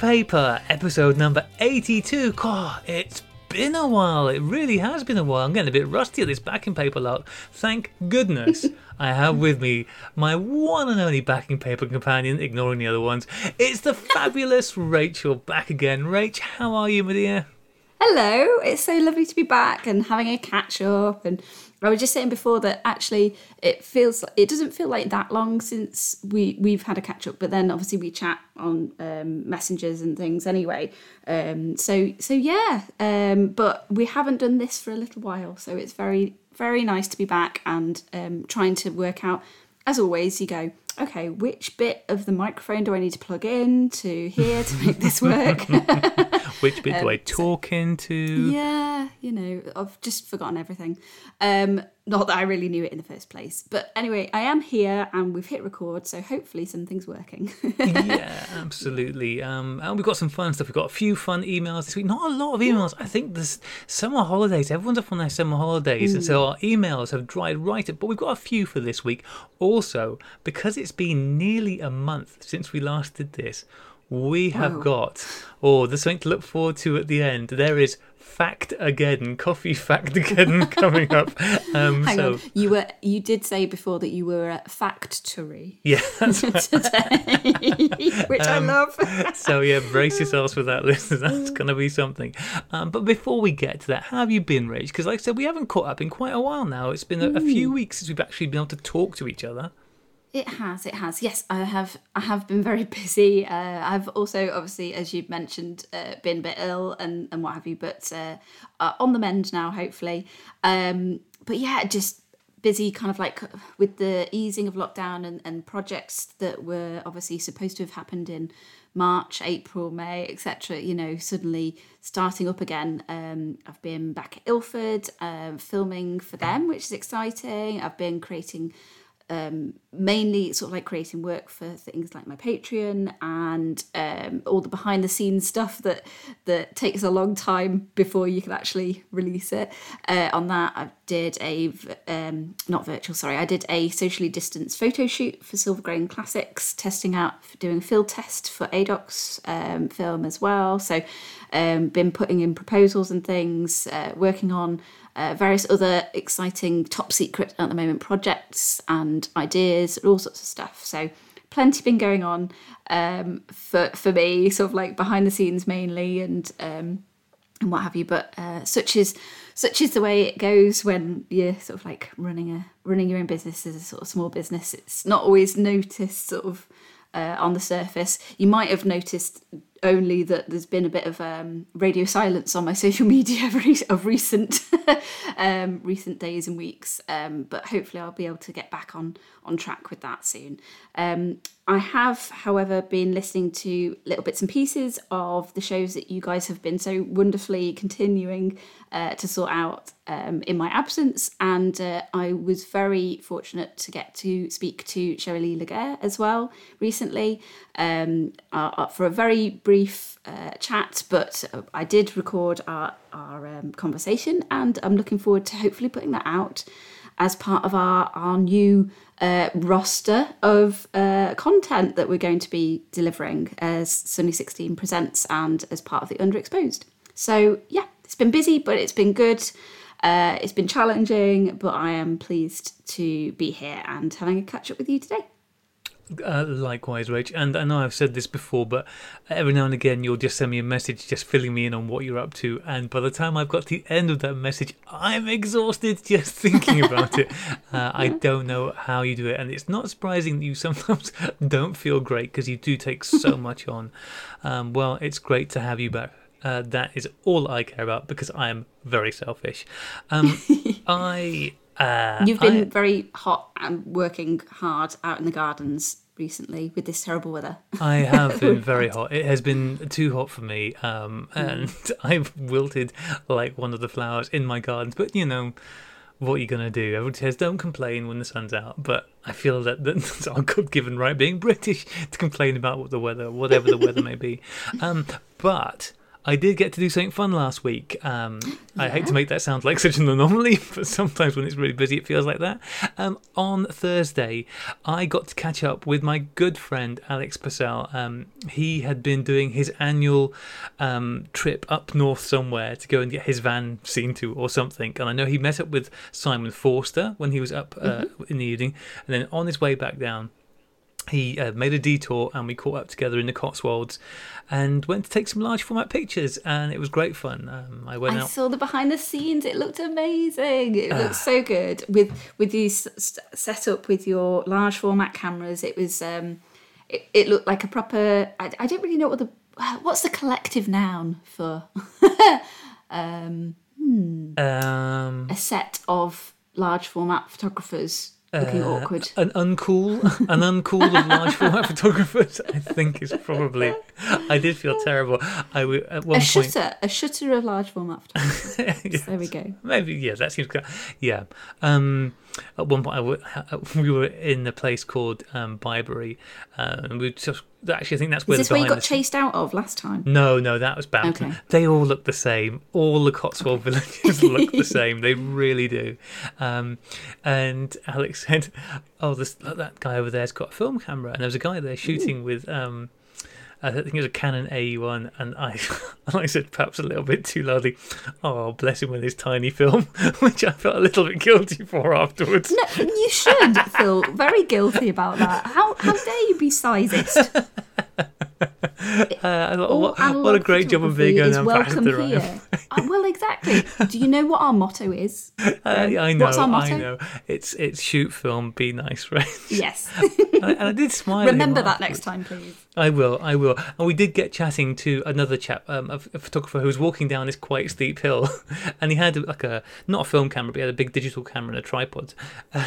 Paper, episode number 82. God, it's been a while. It really has been a while. I'm getting a bit rusty at this backing paper lot. Thank goodness I have with me my one and only backing paper companion, ignoring the other ones. It's the fabulous Rachel back again. Rach, how are you, my dear? Hello, it's so lovely to be back and having a catch up. And I was just saying before that actually it feels it doesn't feel like that long since we we've had a catch up, but then obviously we chat on um, messengers and things anyway. Um, so so yeah, um, but we haven't done this for a little while, so it's very very nice to be back and um, trying to work out. As always, you go okay, which bit of the microphone do I need to plug in to here to make this work? which bit um, do I talk so, into? Yeah, you know, I've just forgotten everything. Um, not that I really knew it in the first place. But anyway, I am here and we've hit record, so hopefully something's working. yeah, absolutely. Um, and we've got some fun stuff. We've got a few fun emails this week. Not a lot of emails. I think there's summer holidays. Everyone's off on their summer holidays. Mm. And so our emails have dried right up. But we've got a few for this week. Also, because it's been nearly a month since we last did this, we have got, oh, there's something to look forward to at the end. There is fact again, coffee fact again coming up. Um, Hang so, on, you were you did say before that you were a factory. Yeah, today, which um, I love. so yeah, brace yourselves for that, listeners. That's going to be something. Um, but before we get to that, how have you been, Rach? Because like I said, we haven't caught up in quite a while now. It's been a, a few weeks since we've actually been able to talk to each other. It has, it has. Yes, I have. I have been very busy. Uh, I've also, obviously, as you mentioned, uh, been a bit ill and and what have you, but uh, on the mend now, hopefully. Um, but yeah, just busy, kind of like with the easing of lockdown and and projects that were obviously supposed to have happened in March, April, May, etc. You know, suddenly starting up again. Um, I've been back at Ilford, um, filming for them, which is exciting. I've been creating um, mainly sort of like creating work for things like my Patreon and um, all the behind the scenes stuff that that takes a long time before you can actually release it. Uh, on that, I did a um, not virtual, sorry, I did a socially distanced photo shoot for Silver Grain Classics, testing out doing a field test for ADOX um, film as well. So, um, been putting in proposals and things, uh, working on uh, various other exciting top secret at the moment projects and ideas, and all sorts of stuff. So plenty been going on um, for for me, sort of like behind the scenes mainly, and um, and what have you. But uh, such is such is the way it goes when you're sort of like running a running your own business as a sort of small business. It's not always noticed sort of uh, on the surface. You might have noticed only that there's been a bit of um, radio silence on my social media of recent um, recent days and weeks. Um, but hopefully, I'll be able to get back on on track with that soon. Um, I have, however, been listening to little bits and pieces of the shows that you guys have been so wonderfully continuing uh, to sort out um, in my absence, and uh, I was very fortunate to get to speak to Shirley Laguerre as well recently um, uh, uh, for a very brief uh, chat, but uh, I did record our, our um, conversation, and I'm looking forward to hopefully putting that out as part of our, our new uh, roster of uh, content that we're going to be delivering as Sunny 16 presents and as part of the Underexposed. So, yeah, it's been busy, but it's been good. Uh, it's been challenging, but I am pleased to be here and having a catch up with you today. Uh, likewise, Rach. And I know I've said this before, but every now and again you'll just send me a message just filling me in on what you're up to. And by the time I've got to the end of that message, I'm exhausted just thinking about it. Uh, I don't know how you do it. And it's not surprising that you sometimes don't feel great because you do take so much on. Um, well, it's great to have you back. Uh, that is all I care about because I am very selfish. Um, I uh, You've been I, very hot and working hard out in the gardens recently with this terrible weather. I have been very hot. It has been too hot for me, um, hmm. and. I've wilted like one of the flowers in my gardens. But you know, what are you gonna do? Everyone says don't complain when the sun's out, but I feel that that's our God-given right, being British, to complain about what the weather, whatever the weather may be. Um, but I did get to do something fun last week. Um, I hate to make that sound like such an anomaly, but sometimes when it's really busy, it feels like that. Um, on Thursday, I got to catch up with my good friend Alex Purcell. Um, he had been doing his annual um, trip up north somewhere to go and get his van seen to or something. And I know he met up with Simon Forster when he was up uh, in the evening, and then on his way back down he uh, made a detour and we caught up together in the Cotswolds and went to take some large format pictures and it was great fun. Um, I went I out. saw the behind the scenes. It looked amazing. It looked so good with with you set up with your large format cameras. It was um, it, it looked like a proper. I, I don't really know what the what's the collective noun for Hmm. Um, a set of large format photographers looking awkward. an uncool, an uncool of large format photographers. I think is probably. I did feel terrible. I w- at one A point. shutter, a shutter of large format photographers. Yes. There we go. Maybe yeah, that seems good. Yeah. Um, at one point, I w- we were in a place called um, Bibury, uh, and we just actually I think that's where Is this the where you got chased out of last time? No, no, that was Bampton. Okay. They all look the same. All the Cotswold villages look the same. They really do. Um, and Alex said, "Oh, this that guy over there's got a film camera," and there was a guy there shooting with. Um, I think it was a Canon AE1, and I, and I said perhaps a little bit too loudly, "Oh, bless him with his tiny film," which I felt a little bit guilty for afterwards. No, you should feel very guilty about that. How how dare you be sizist? Uh, I thought, what, what a great job of being an ambassador. Here. Uh, well, exactly. Do you know what our motto is? Uh, I know, What's our I motto? know. It's it's shoot film, be nice, right? Yes. and, I, and I did smile. Remember that next time, please. I will, I will. And we did get chatting to another chap, um, a, a photographer who was walking down this quite steep hill, and he had like a not a film camera, but he had a big digital camera and a tripod.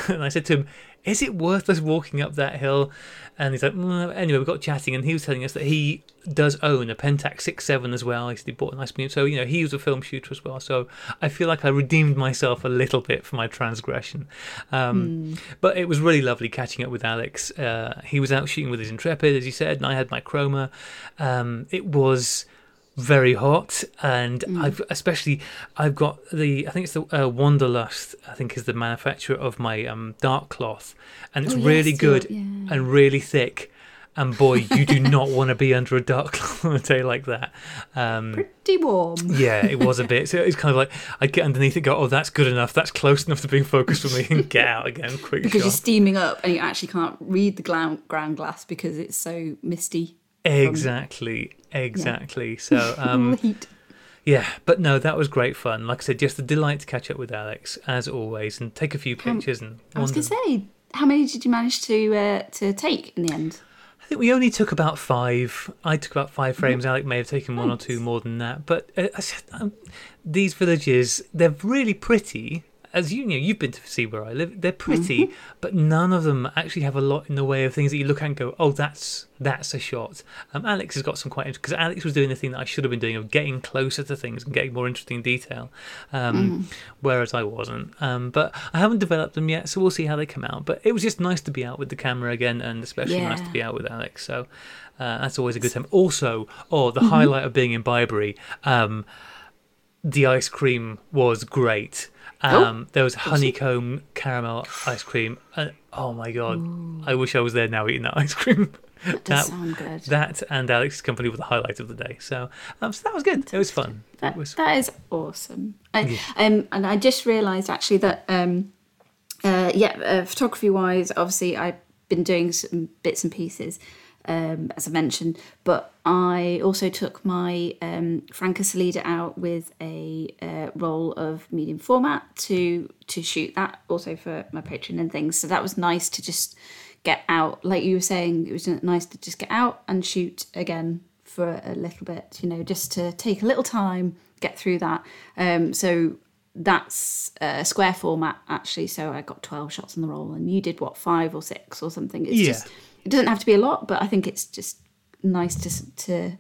and I said to him, "Is it worth us walking up that hill?" And he's like, "Mm." "Anyway, we got chatting, and he was telling us that he does own a Pentax six seven as well. He said he bought a nice medium, so you know he was a film shooter as well. So I feel like I redeemed myself a little bit for my transgression. Um, But it was really lovely catching up with Alex. Uh, he was out shooting with his Intrepid, as he said, and I had my Chroma. Um, it was very hot, and I've especially I've got the I think it's the uh, Wanderlust. I think is the manufacturer of my um, dark cloth, and it's Oh, yes, really good yeah. and really thick. And boy, you do not want to be under a dark cloth on a day like that. Um, Pretty warm. yeah, it was a bit. So it's kind of like I'd get underneath it, go, "Oh, that's good enough. That's close enough to being focused for me," and get out again, quick Because shot. you're steaming up and you actually can't read the ground glass because it's so misty. Exactly, exactly. So, um, yeah, but no, that was great fun. Like I said, just a delight to catch up with Alex as always, and take a few pictures. And I was going to say, how many did you manage to uh, to take in the end? I think we only took about five. I took about five frames. Alex may have taken one or two more than that. But uh, I said, um, these villages, they're really pretty. As you, know, you've been to see where I live. They're pretty, but none of them actually have a lot in the way of things that you look at and go, "Oh, that's that's a shot." Um, Alex has got some quite because Alex was doing the thing that I should have been doing of getting closer to things and getting more interesting detail, um, whereas I wasn't. Um, but I haven't developed them yet, so we'll see how they come out. But it was just nice to be out with the camera again, and especially nice to be out with Alex. So uh, that's always a good time. Also, oh, the highlight of being in Bibury, um, the ice cream was great. Um, there was honeycomb caramel ice cream. And, oh my god, I wish I was there now eating that ice cream. That does sound good. that and Alex's company were the highlight of the day. So, um, so that was good. It was fun. That, was. that is awesome. I, um, and I just realised actually that, um, uh, yeah, uh, photography wise, obviously I've been doing some bits and pieces, um, as I mentioned, but I also took my um, Franka Solida out with a uh, roll of medium format to to shoot that also for my Patreon and things. So that was nice to just get out, like you were saying, it was nice to just get out and shoot again for a little bit, you know, just to take a little time, get through that. Um, so that's a square format actually. So I got 12 shots on the roll, and you did what, five or six or something? It's Yeah. just, it doesn't have to be a lot, but I think it's just nice to, to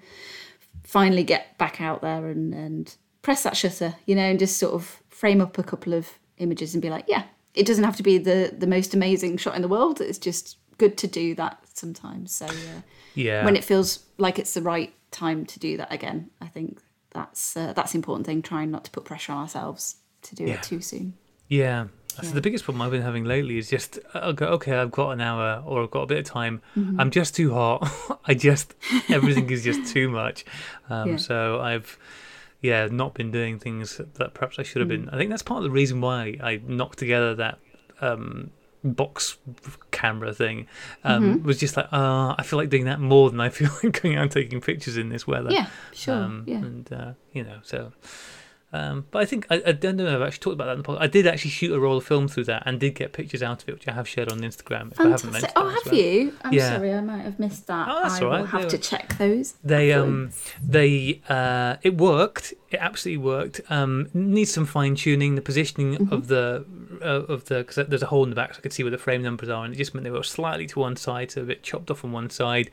finally get back out there and, and press that shutter, you know, and just sort of frame up a couple of images and be like, yeah, it doesn't have to be the, the most amazing shot in the world. It's just good to do that sometimes. So, uh, Yeah. when it feels like it's the right time to do that again. I think that's uh, that's the important thing. Trying not to put pressure on ourselves to do Yeah. it too soon. Yeah. So Yeah. the biggest problem I've been having lately is just I'll go, okay, I've got an hour or I've got a bit of time. Mm-hmm. I'm just too hot. I just everything is just too much. Um, Yeah. So I've yeah not been doing things that perhaps I should have Mm. been. I think that's part of the reason why I knocked together that um, box camera thing. Um, Mm-hmm. Was just like uh, I feel like doing that more than I feel like going out and taking pictures in this weather. Yeah, sure. Um, yeah. And uh, you know, so. Um, but I think I, I don't know. if I've actually talked about that in the podcast. I did actually shoot a roll of film through that and did get pictures out of it, which I have shared on Instagram. If I haven't Fantastic. mentioned Oh, have well. you? I'm Yeah. sorry, I might have missed that. Oh, that's I will have They to were- check those. They um they uh it worked. It absolutely worked. Um, needs some fine tuning. The positioning Mm-hmm. of the uh, of the because there's a hole in the back, so I could see where the frame numbers are, and it just meant they were slightly to one side, so a bit chopped off on one side,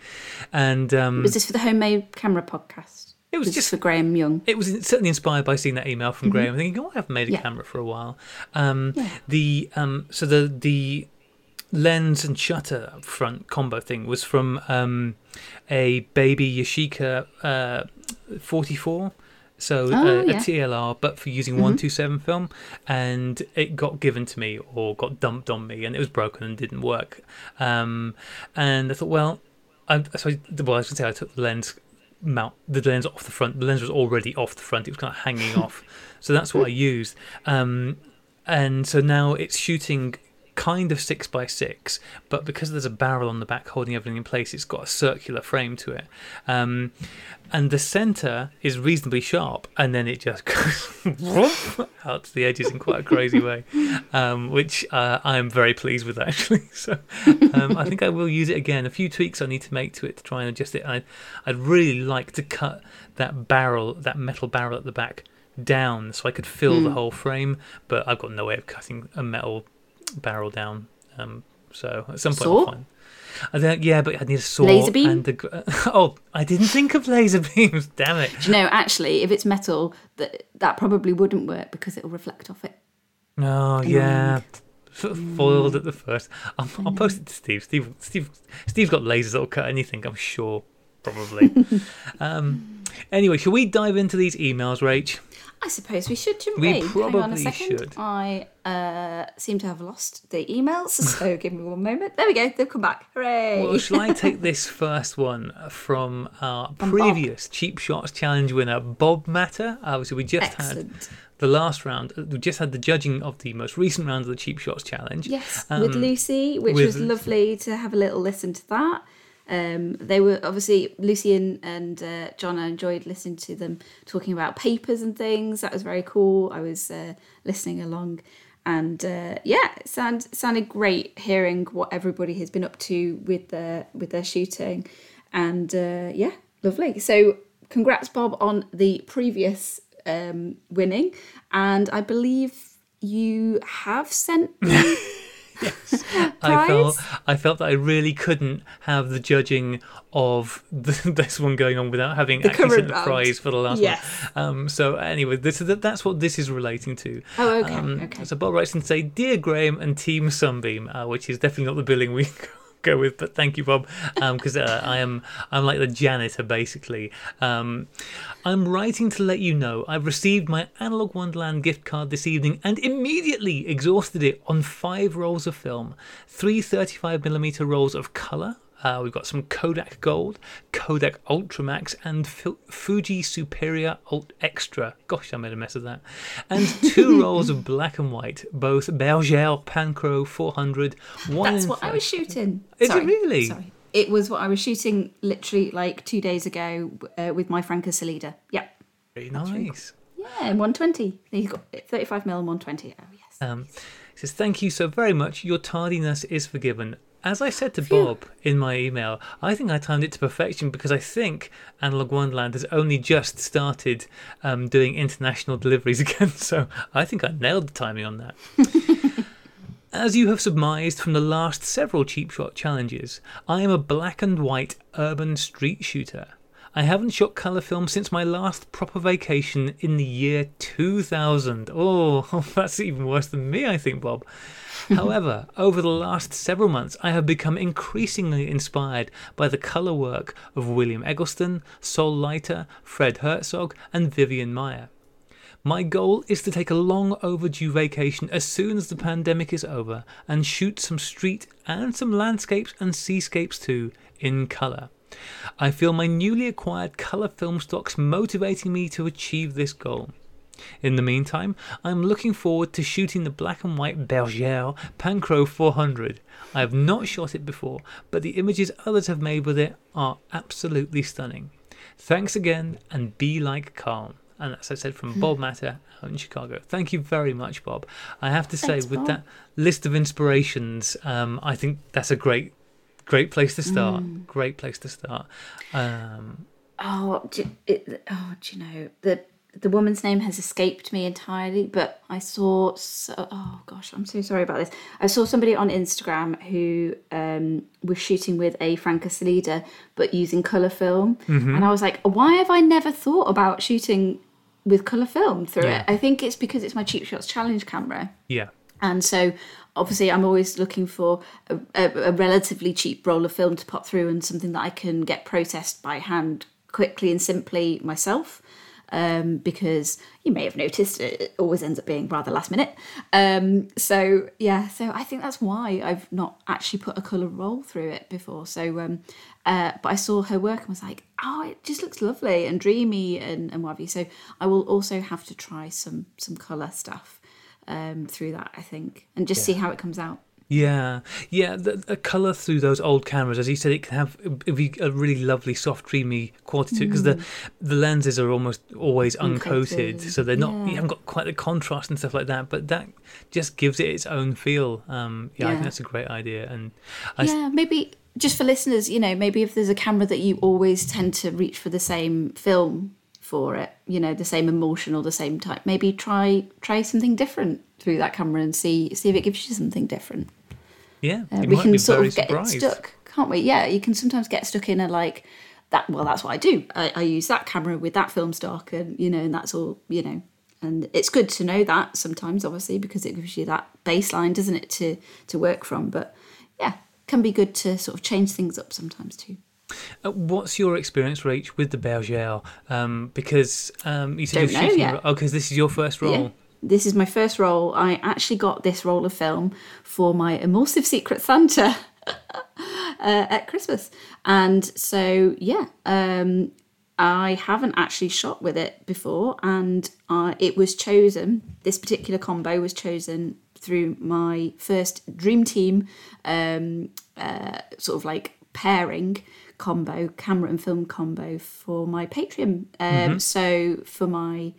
and um, Was this for the homemade camera podcast? It was just for Graham Young. it was certainly inspired by seeing that email from Graham. Thinking, oh, I haven't made a Mm-hmm. Yeah. camera for a while. Um, Yeah. The um, so the the lens and shutter up front combo thing was from um, a baby Yashica uh, 44. So Oh, uh, a yeah. TLR, but for using Mhm. 127 film, and it got given to me or got dumped on me, and it was broken and didn't work. Um, and I thought, well, I, so I, well, I was going to say I took the lens mount the lens off the front. The lens was already off the front; it was kind of hanging off. So that's what I used. Um, and so now it's shooting kind of six by six, but because there's a barrel on the back holding everything in place, it's got a circular frame to it. Um, and the center is reasonably sharp, and then it just goes out to the edges in quite a crazy way, um, which uh, I am very pleased with actually. So um, I think I will use it again. A few tweaks I need to make to it to try and adjust it. I, I'd really like to cut that barrel, that metal barrel at the back, down so I could fill the Mm. whole frame, but I've got no way of cutting a metal barrel down. Um, so at some point, Saw? I'll find. I don't, yeah, but I need a saw Laser beam? and a. Oh, I didn't think of laser beams. Damn it! Do you know, actually, if it's metal, that that probably wouldn't work because it'll reflect off it. Oh yeah, F- foiled at the first. I'll, I'll post it to Steve. Steve, Steve, Steve's got lasers that'll cut anything. I'm sure, probably. um, anyway, shall we dive into these emails, Rach? I suppose we should, shouldn't We we? Hang on a probably second. should. I uh, seem to have lost the emails, so give me one moment. There we go. They've come back. Hooray! Well, shall I take this first one from our From Bob. previous Cheap Shots Challenge winner, Bob Matter? Obviously, we just had the last round. We just had the judging of the most recent round of the Cheap Shots Challenge. Yes, Um, with Lucy, which with- was lovely to have a little listen to that. Um, they were obviously Lucy and, and uh, John. I enjoyed listening to them talking about papers and things. That was very cool. I was uh, listening along, and uh, yeah, it sound, sounded great hearing what everybody has been up to with their with their shooting, and uh, yeah, lovely. So congrats, Bob, on the previous um, winning, and I believe you have sent me I felt? I felt that I really couldn't have the judging of the, this one going on without having The actually sent the round. prize for the last Yes. one. Um, so anyway, this that, that's what this is relating to. Oh, okay, Um, okay. So Bob writes and say, "Dear Graham and Team Sunbeam," uh, which is definitely not the billing we go with, but thank you, Bob, because uh, I am I'm like the janitor basically. Um, I'm writing to let you know I've received my Analogue Wonderland gift card this evening and immediately exhausted it on five rolls of film, three 35mm rolls of color. Uh, we've got some Kodak Gold, Kodak Ultramax, and Fu- Fuji Superior Alt Extra. Gosh, I made a mess of that. And two rolls of black and white, both Bergger Pancro 400. One That's what I was shooting. Is it really? Sorry. It was what I was shooting literally like two days ago uh, with my Franka Solida. Yeah. Very nice. Yeah, and 120. He's got 35 mil and 120. Oh, yes. Um, says, Thank you so very much. Your tardiness is forgiven. As I said to Bob in my email, I think I timed it to perfection because I think Analogue Wonderland has only just started um, doing international deliveries again. So I think I nailed the timing on that. As you have surmised from the last several cheap shot challenges, I am a black and white urban street shooter. I haven't shot colour film since my last proper vacation in the year 2000. Oh, that's even worse than me, I think, Bob. However, over the last several months, I have become increasingly inspired by the colour work of William Eggleston, Saul Leiter, Fred Herzog, and Vivian Maier. My goal is to take a long overdue vacation as soon as the pandemic is over and shoot some street and some landscapes and seascapes too in colour. I feel my newly acquired colour film stocks motivating me to achieve this goal. In the meantime, I'm looking forward to shooting the black and white Bergger Pancro 400. I have not shot it before, but the images others have made with it are absolutely stunning. Thanks again, and be like calm. And that's I said from Bob Matter out in Chicago. Thank you very much, Bob. I have to say, Thanks, with Bob. that list of inspirations, um, I think that's a great, great place to start. Mm. Great place to start. Um, Oh, do, it, oh, do you know the the woman's name has escaped me entirely, but I saw. So, oh gosh, I'm so sorry about this. I saw somebody on Instagram who um, was shooting with a Franka Solida, but using color film, and I was like, why have I never thought about shooting with color film through Yeah. it? I think it's because it's my cheap shots challenge camera. yeah. And so, obviously, I'm always looking for a, a, a relatively cheap roll of film to pop through and something that I can get processed by hand quickly and simply myself. Um, because you may have noticed it always ends up being rather last minute. Um, so yeah, so I think that's why I've not actually put a colour roll through it before. So, um, uh, but I saw her work and was like, oh, it just looks lovely and dreamy and, and what have you. So I will also have to try some some colour stuff um, through that, I think, and just see how it comes out. Yeah, yeah. The, the color through those old cameras, as you said, it can have it be a really lovely, soft, dreamy quality to it because the the lenses are almost always uncoated, Uncoated, so they're not. You yeah. haven't got quite the contrast and stuff like that. But that just gives it its own feel. Um, yeah, I think that's a great idea. And I, yeah, maybe just for listeners, you know, maybe if there's a camera that you always tend to reach for the same film for it, you know, the same emulsion or the same type, maybe try try something different through that camera and see see if it gives you something different. Yeah, Uh, we can sort of get stuck, can't we? Yeah, you can sometimes get stuck in a like that. Well, that's what I do. I, I use that camera with that film stock, and you know, and that's all. You know, and it's good to know that sometimes, obviously, because it gives you that baseline, doesn't it, to to work from. But yeah, can be good to sort of change things up sometimes too. Uh, what's your experience, Rach, with the Bergger? Um, because um, you said Don't you're know shooting. yet. Oh, because this is your first role. This is my first role. I actually got this roll of film for my EMULSIVE Secret Santa uh, at Christmas. And so, yeah, um, I haven't actually shot with it before. And uh, it was chosen, this particular combo was chosen through my first Dream Team um, uh, sort of like pairing combo, camera and film combo for my Patreon. Um, So for my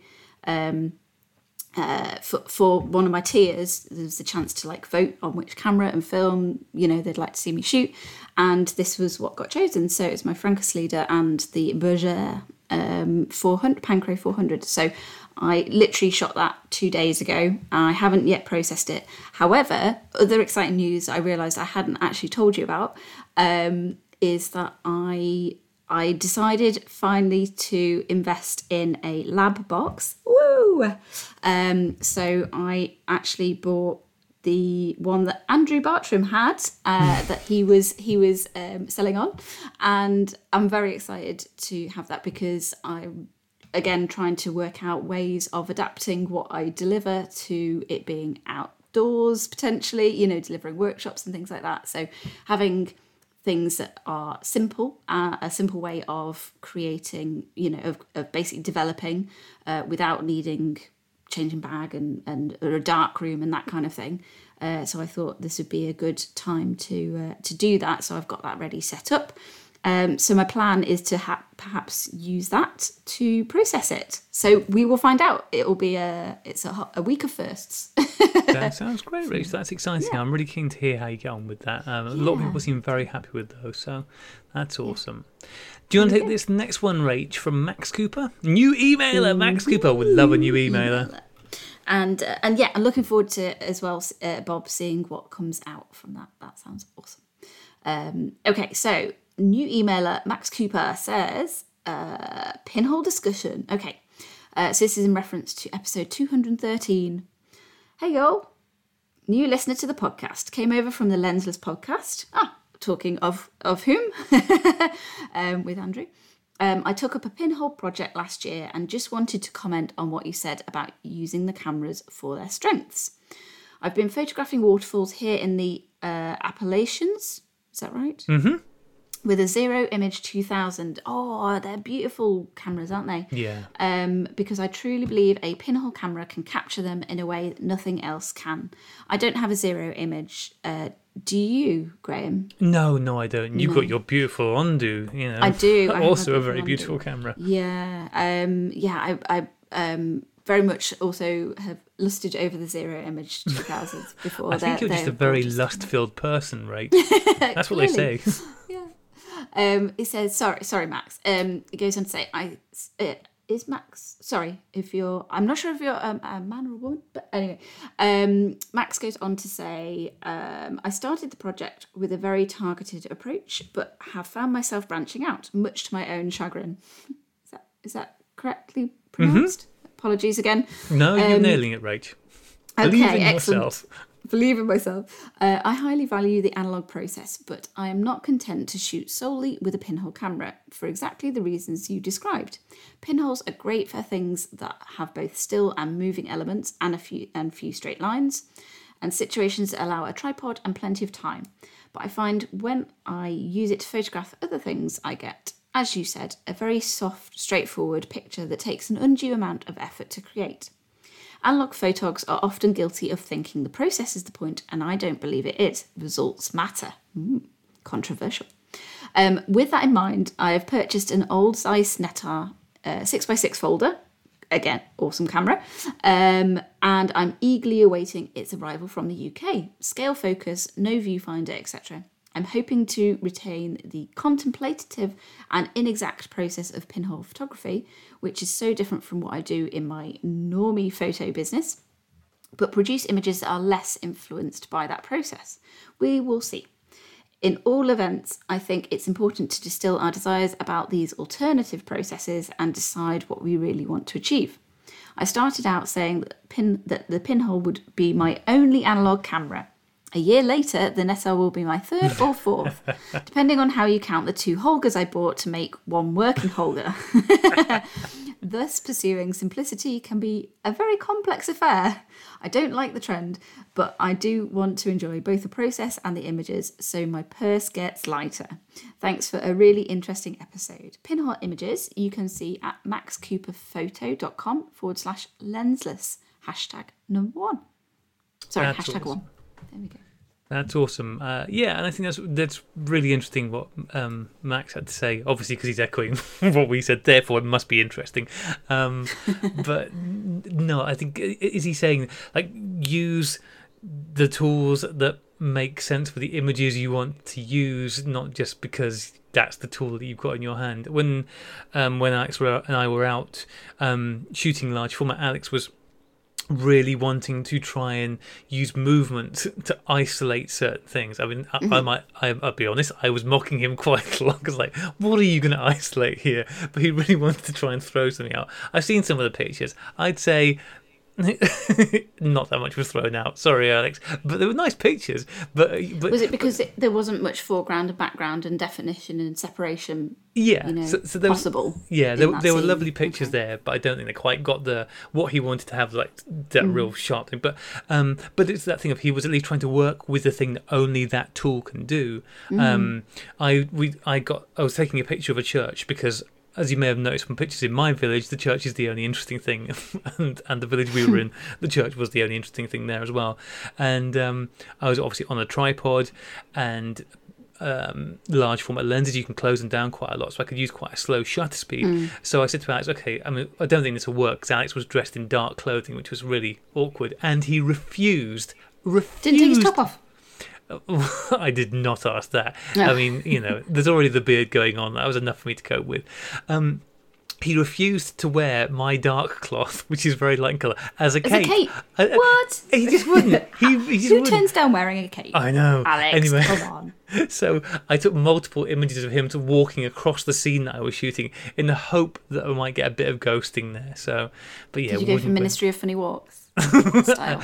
uh, for, for one of my tiers, there's a chance to like vote on which camera and film you know they'd like to see me shoot, and this was what got chosen. So it's my Franka Solida and the Bergger um, 400 Pancro 400. So I literally shot that two days ago. I haven't yet processed it. However, other exciting news I realised I hadn't actually told you about um, is that I I decided finally to invest in a lab box. Woo! Um, so I actually bought the one that Andrew Bartram had uh, that he was he was um, selling on, and I'm very excited to have that because I'm again trying to work out ways of adapting what I deliver to it being outdoors potentially, you know, delivering workshops and things like that. So having things that are simple, uh, a simple way of creating, you know, of, of basically developing uh, without needing changing bag and, and or a dark room and that kind of thing. Uh, so I thought this would be a good time to uh, to do that. So I've got that ready set up. Um, so my plan is to ha- perhaps use that to process it. So we will find out. It will be a it's a, a week of firsts. That sounds great, Rich. That's exciting. I'm really keen to hear how you get on with that. Um, a lot of people seem very happy with those, so that's awesome. Do you want to take this next one, Rach, from Max Cooper? New emailer, Max Cooper. Would love a new emailer. and uh, and yeah, I'm looking forward to as well, uh, Bob, seeing what comes out from that. That sounds awesome. Um, okay, so new emailer Max Cooper says uh, pinhole discussion. Okay, uh, so this is in reference to episode 213. Hey y'all, new listener to the podcast, came over from the Lensless podcast. Ah, talking of of whom? um, with Andrew. Um, I took up a pinhole project last year and just wanted to comment on what you said about using the cameras for their strengths. I've been photographing waterfalls here in the uh, Appalachians. Is that right? Mm-hmm. With a Zero Image 2000. Oh, they're beautiful cameras, aren't they? Yeah. um, because I truly believe a pinhole camera can capture them in a way that nothing else can. I don't have a zero image. Uh, do you, Graham? No, no, I don't. You've got your beautiful Ondu, you know. I do. I also a very beautiful camera. Yeah, um, yeah. I, I um, very much also have lusted over the zero image 2000s before. I think you're just a very lust-filled person, right? That's what they say. Um, he says, "Sorry, sorry, Max." Um, he goes on to say, "I uh, is Max. Sorry if you're. I'm not sure if you're um, a man or a woman, but anyway." Um, Max goes on to say, um, "I started the project with a very targeted approach, but have found myself branching out, much to my own chagrin." Is that is that correctly pronounced? Apologies again. No, you're Um, nailing it, Rach. Believe okay, in excellent. yourself. Believe in myself. Uh, I highly value the analog process, but I am not content to shoot solely with a pinhole camera for exactly the reasons you described. Pinholes are great for things that have both still and moving elements and a few and few straight lines, and situations that allow a tripod and plenty of time. But I find when I use it to photograph other things, I get, as you said, a very soft, straightforward picture that takes an undue amount of effort to create. Analog photogs are often guilty of thinking the process is the point, and I don't believe it is. Results matter. Mm, controversial. Um, with that in mind, I have purchased an old Zeiss Netar uh, 6x6 folder. Again, awesome camera. Um, and I'm eagerly awaiting its arrival from the UK. Scale focus, no viewfinder, etc. I'm hoping to retain the contemplative and inexact process of pinhole photography, which is so different from what I do in my normie photo business, but produce images that are less influenced by that process. We will see. In all events, I think it's important to distill our desires about these alternative processes and decide what we really want to achieve. I started out saying that, pin, that the pinhole would be my only analog camera. A year later, the Netar will be my third or fourth, depending on how you count the two Holgas I bought to make one working Holga. Thus, pursuing simplicity can be a very complex affair. I don't like the trend, but I do want to enjoy both the process and the images, so my purse gets lighter. Thanks for a really interesting episode. Pinhole images you can see at maxcooperphoto.com forward slash lensless. Hashtag number one. Sorry, hashtag one. There we go. That's awesome. Uh, yeah, and I think that's that's really interesting what um, Max had to say. Obviously, because he's echoing what we said, therefore it must be interesting. Um, but no, I think is he saying like use the tools that make sense for the images you want to use, not just because that's the tool that you've got in your hand. When um, when Alex and I were out um, shooting large format, Alex was really wanting to try and use movement to isolate certain things. I mean, I, I mm-hmm. might, I, I'll be honest, I was mocking him quite a lot because, like, what are you going to isolate here? But he really wanted to try and throw something out. I've seen some of the pictures. I'd say not that much was thrown out. Sorry, Alex, but they were nice pictures. But but Was it because it, there wasn't much foreground and background and definition and separation, yeah, you know, so, so there was, possible? Yeah, in there, there were lovely pictures Okay. there, but I don't think they quite got the what he wanted to have, like that Mm. real sharp thing. But um, but it's that thing of he was at least trying to work with the thing that only that tool can do. Mm. Um, I we I got I was taking a picture of a church because. As you may have noticed from pictures in my village, the church is the only interesting thing, and and the village we were in, the church was the only interesting thing there as well. And um, I was obviously on a tripod, and um, large format lenses, you can close them down quite a lot. So I could use quite a slow shutter speed. Mm. So I said to Alex, okay, I mean, I don't think this will work because Alex was dressed in dark clothing, which was really awkward. And he refused. Refused. Didn't take his top off. I did not ask that. No. I mean, you know, there's already the beard going on. That was enough for me to cope with. Um, he refused to wear my dark cloth, which is very light in colour, as a As a cape. cape. I- I- What? He just wouldn't. He, he just Who wouldn't. turns down wearing a cape? I know. Alex, Anyway. come on. So I took multiple images of him to walking across the scene that I was shooting in the hope that I might get a bit of ghosting there. So, but yeah, Did you go for Ministry of Funny Walks? style.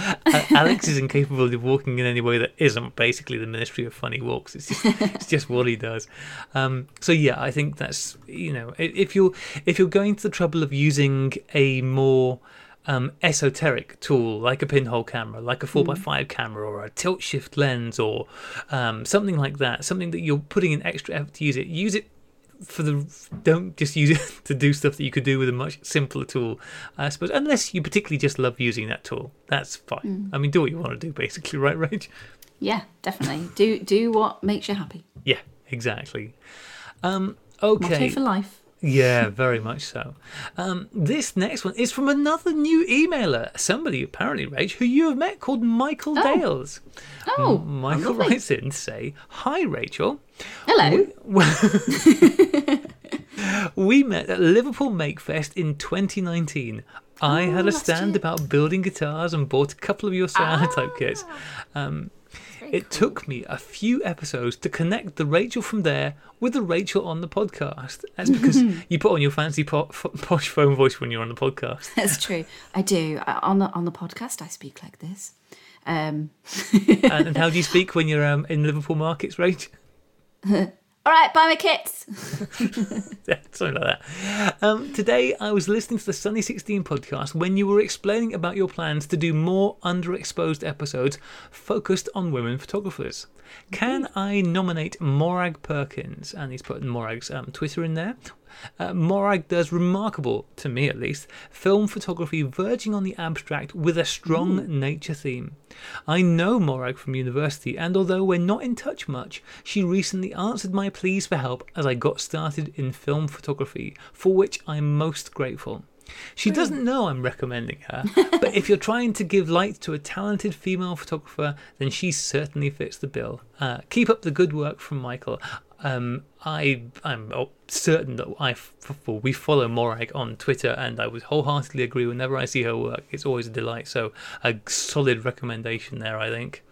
Alex is incapable of walking in any way that isn't basically the Ministry of Funny Walks. It's just, it's just what he does. Um, so yeah, I think that's you know if you're if you're going to the trouble of using a more um, esoteric tool like a pinhole camera, like a four x five camera, or a tilt shift lens, or um, something like that, something that you're putting in extra effort to use it. Use it for the don't just use it to do stuff that you could do with a much simpler tool i suppose unless you particularly just love using that tool that's fine i mean do what you want to do basically right Rach Yeah, definitely. Do do what makes you happy. yeah exactly um Motto okay for life. Yeah very much so um this next one is from another new emailer somebody apparently Rach who you have met called michael dales Oh, M- michael lovely. writes in to say hi rachel Hello. We met at Liverpool Makefest in 2019. I had a stand about building guitars and bought a couple of your cyanotype kits. Um, Very it took me a few episodes to connect the Rachel from there with the Rachel on the podcast. That's because you put on your fancy po- f- posh phone voice when you're on the podcast. That's true. I do. I, on the on the podcast, I speak like this. Um, and, and how do you speak when you're um, in Liverpool markets, Rach? all right, buy my kits. Yeah, something like that. Um, today, I was listening to the Sunny 16 podcast when you were explaining about your plans to do more underexposed episodes focused on women photographers. Can I nominate Morag Perkins? And he's put Morag's um, Twitter in there. Uh, Morag does remarkable, to me at least, film photography verging on the abstract with a strong nature theme. I know Morag from university, and although we're not in touch much, she recently answered my pleas for help as I got started in film photography, for which I'm most grateful. She doesn't know I'm recommending her, but if you're trying to give light to a talented female photographer, then she certainly fits the bill. Uh, keep up the good work from Michael. Um, I I'm certain that I f- f- we follow Morag on Twitter, and I would wholeheartedly agree. Whenever I see her work, it's always a delight. So a solid recommendation there, I think.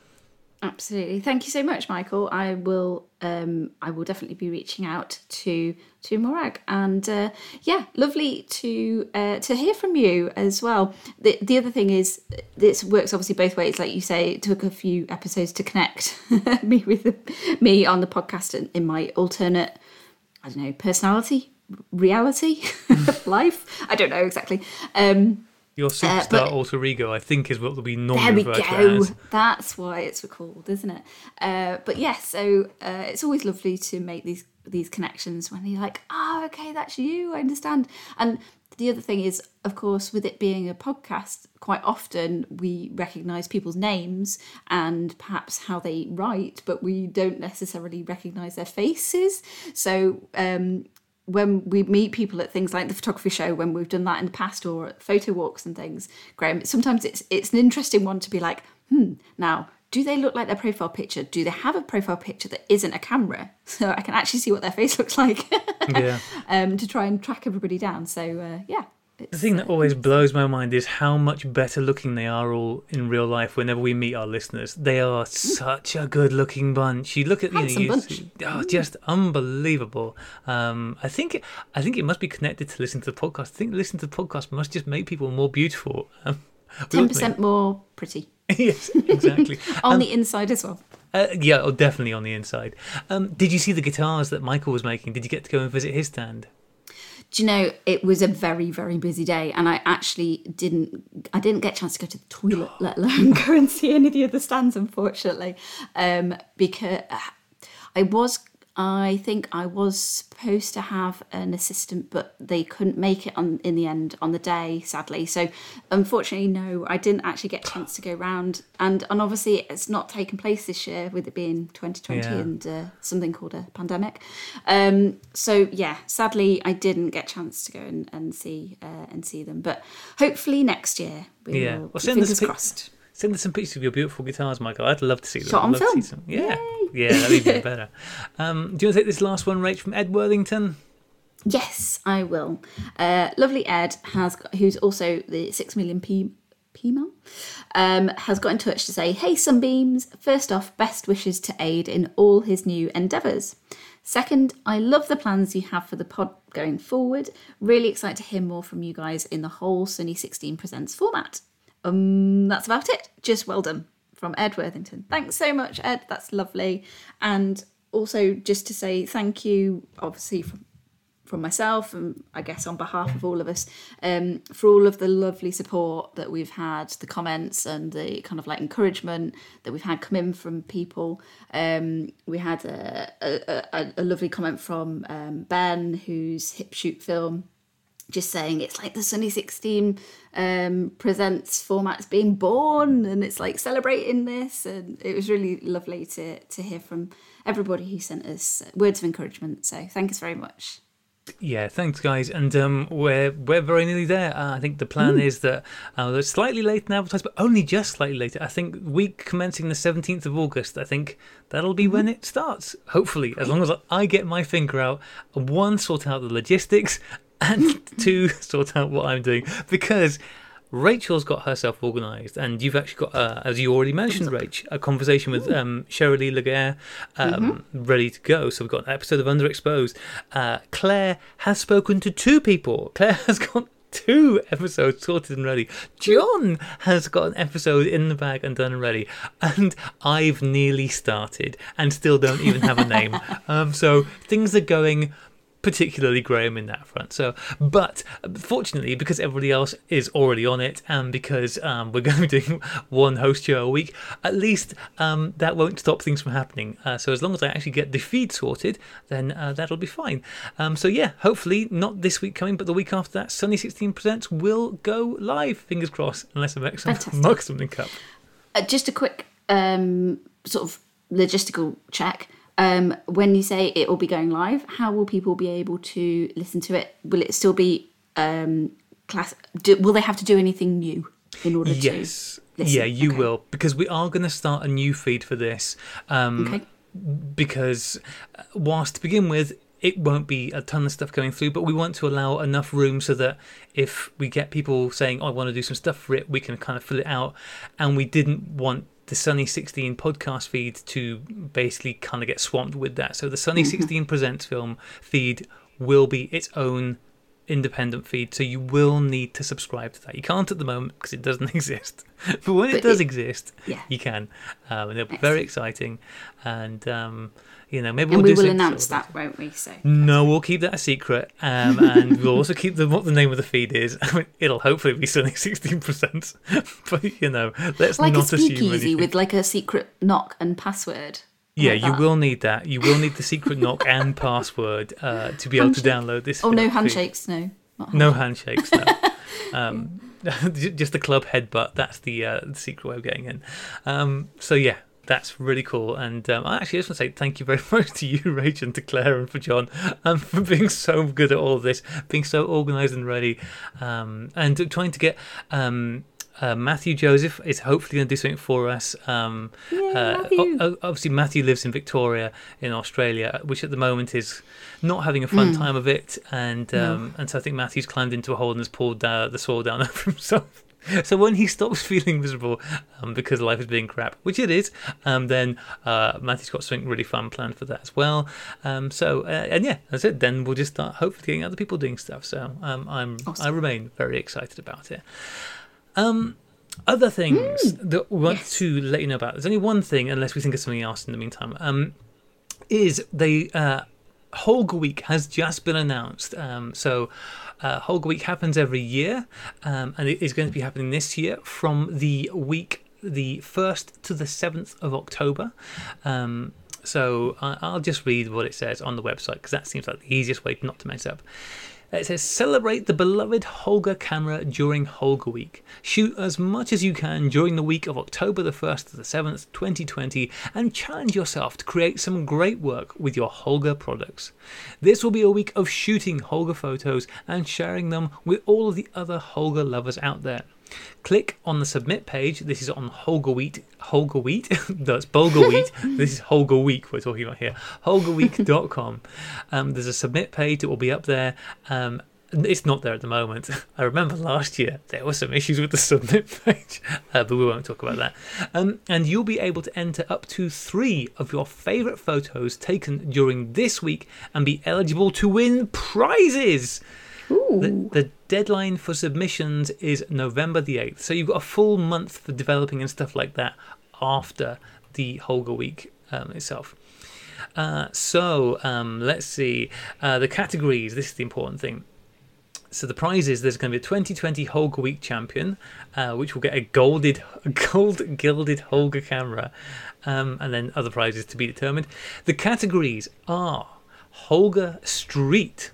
Absolutely. Thank you so much, Michael. I will um I will definitely be reaching out to to Morag and uh, yeah, lovely to uh, to hear from you as well. The the other thing is this works obviously both ways like you say it took a few episodes to connect me with the, me on the podcast in, in my alternate I don't know, personality, reality, life. I don't know exactly. Um Your superstar but- alter ego, I think, is what will be there normally we referred go. as. That's why it's called, isn't it? Uh, but yes, so uh, it's always lovely to make these these connections when you're like, oh, okay, that's you. I understand. And the other thing is, of course, with it being a podcast, quite often we recognise people's names and perhaps how they write, but we don't necessarily recognise their faces. So um, when we meet people at things like the photography show when we've done that in the past or at photo walks and things graham sometimes it's it's an interesting one to be like hmm now do they look like their profile picture? Do they have a profile picture that isn't a camera? So i can actually see what their face looks like. Yeah. um to try and track everybody down. So uh, yeah The it's, thing that always blows my mind is how much better looking they are all in real life whenever we meet our listeners. They are such a good looking bunch. You look at you, know, you oh, just unbelievable. Um, I think I think it must be connected to listen to the podcast. I think listening to the podcast must just make people more beautiful. Um, all 10% more pretty yes, exactly. on the inside as well Uh, yeah, oh, definitely on the inside. Um, did you see the guitars that Michael was making? Did you get to go and visit his stand? Do you know it was a very very busy day and i actually didn't i didn't get a chance to go to the toilet let alone go and see any of the other stands unfortunately. Um because i was i think i was supposed to have an assistant but they couldn't make it on in the end on the day sadly so unfortunately no i didn't actually get a chance to go round and and obviously it's not taken place this year with it being 2020 Yeah. and uh, something called a pandemic. Um, so yeah, sadly I didn't get a chance to go and, and see uh, and see them, but hopefully next year we Yeah. will. Well, send fingers crossed. Send us some pictures of your beautiful guitars, Michael. I'd love to see them. Shot on I'd love to see film. Yeah, yeah, that'd be even better. Um, do you want to take this last one, Rach, from Ed Worthington? Yes, I will. Uh, lovely Ed has who's also the six million P P um, has got in touch to say, "Hey Sunbeams! First off, best wishes to Aid in all his new endeavours. Second, I love the plans you have for the pod going forward. Really excited to hear more from you guys in the whole Sunny 16 Presents format. um, that's about it. Just well done from Ed Worthington. Thanks so much, Ed. That's lovely. And also, just to say thank you, obviously, from, from myself and I guess on behalf of all of us, um, for all of the lovely support that we've had, the comments and the kind of like encouragement that we've had come in from people. Um, we had a, a, a, lovely comment from um, Ben, whose hip shoot film just saying it's like the Sunny 16 um, presents formats being born and it's like celebrating this and it was really lovely to to hear from everybody who sent us words of encouragement so thank us very much Yeah, thanks, guys, and um, we're we're very nearly there. Uh, I think the plan is that uh, we're slightly late in advertise, but only just slightly later. I think week commencing the seventeenth of August. I think that'll be when it starts. Hopefully, as long as I get my finger out, and one sort out the logistics, and to sort out what I'm doing because. Rachel's got herself organised, and you've actually got, uh, as you already mentioned, Rach, a conversation with um, Cheryl Laguerre um, ready to go. So we've got an episode of Underexposed. Uh, Claire has spoken to two people. Claire has got two episodes sorted and ready. John has got an episode in the bag and done and ready. And I've nearly started and still don't even have a name. um, so things are going particularly Graham in that front. So, but fortunately, because everybody else is already on it, and because um, we're going to be doing one host show a week, at least um, that won't stop things from happening. Uh, so, as long as I actually get the feed sorted, then uh, that'll be fine. Um, so, yeah, hopefully not this week coming, but the week after that, Sunny 16 Presents will go live. Fingers crossed, unless I make some, mug something up. uh, just a quick um, sort of logistical check um, when you say it will be going live how will people be able to listen to it will it still be um, class do, will they have to do anything new in order Yes. to Yes. Yeah, you Okay. will because we are going to start a new feed for this. Um, okay because uh, whilst to begin with it won't be a ton of stuff going through but we want to allow enough room so that if we get people saying oh, i want to do some stuff for it we can kind of fill it out and we didn't want the sunny 16 podcast feed to basically kind of get swamped with that. So the sunny 16 presents film feed will be its own independent feed so you will need to subscribe to that. You can't at the moment because it doesn't exist. But when it does it- exist yeah. you can. Um, and it'll be very exciting. And um, you know maybe and we'll we will announce sort of- that won't we so no, we'll keep that a secret, um, and we'll also keep the what the name of the feed is. I mean, it'll hopefully be something sixteen percent, but you know, let's like a not assume speakeasy with like a secret knock and password yeah, like you that. will need that. You will need the secret knock and password uh, to be able to download this. oh no handshakes no not No handshakes. No. um, just the club headbutt. That's the, uh, the secret way of getting in. Um, so yeah, that's really cool. And um, I actually just want to say thank you very much to you, Rachel, and to Claire, and for John, um, for being so good at all of this, being so organised and ready, um, and trying to get. Um, uh, Matthew Joseph is hopefully going to do something for us. Um, Yay, uh, Matthew. o- obviously, Matthew lives in Victoria, in Australia, which at the moment is not having a fun time of it, and um, and so I think Matthew's climbed into a hole and has pulled uh, the soil down over himself. So when he stops feeling miserable um, because life is being crap, which it is, um, then uh, Matthew's got something really fun planned for that as well. Um, so uh, and yeah, that's it. Then we'll just start hopefully getting other people doing stuff. So um, I'm I remain very excited about it. Um, other things that we want yes. to let you know about. There's only one thing, unless we think of something else in the meantime. Um, is the uh, Holga Week has just been announced. Um, so uh, Holga Week happens every year, um, and it is going to be happening this year from the week the first to the seventh of October. Um, so I'll just read what it says on the website because that seems like the easiest way not to mess up. It says, celebrate the beloved Holga camera during Holga Week. Shoot as much as you can during the week of October the 1st to the 7th, 2020, and challenge yourself to create some great work with your Holga products. This will be a week of shooting Holga photos and sharing them with all of the other Holga lovers out there. Click on the submit page. This is on Holga Wheat. Holga Wheat? That's Bulgur Wheat. this is Holga Week we're talking about here. HolgaWeek.com. Um, there's a submit page that will be up there. Um, it's not there at the moment. I remember last year there were some issues with the submit page, uh, but we won't talk about that. Um, and you'll be able to enter up to three of your favourite photos taken during this week and be eligible to win prizes. Ooh. The, the deadline for submissions is November the 8th. So you've got a full month for developing and stuff like that after the Holga week um, itself. Uh, so um, let's see. Uh, the categories, this is the important thing. So the prize is there's going to be a 2020 Holga Week champion, uh, which will get a golded, gold gilded Holga camera, um, and then other prizes to be determined. The categories are Holga Street.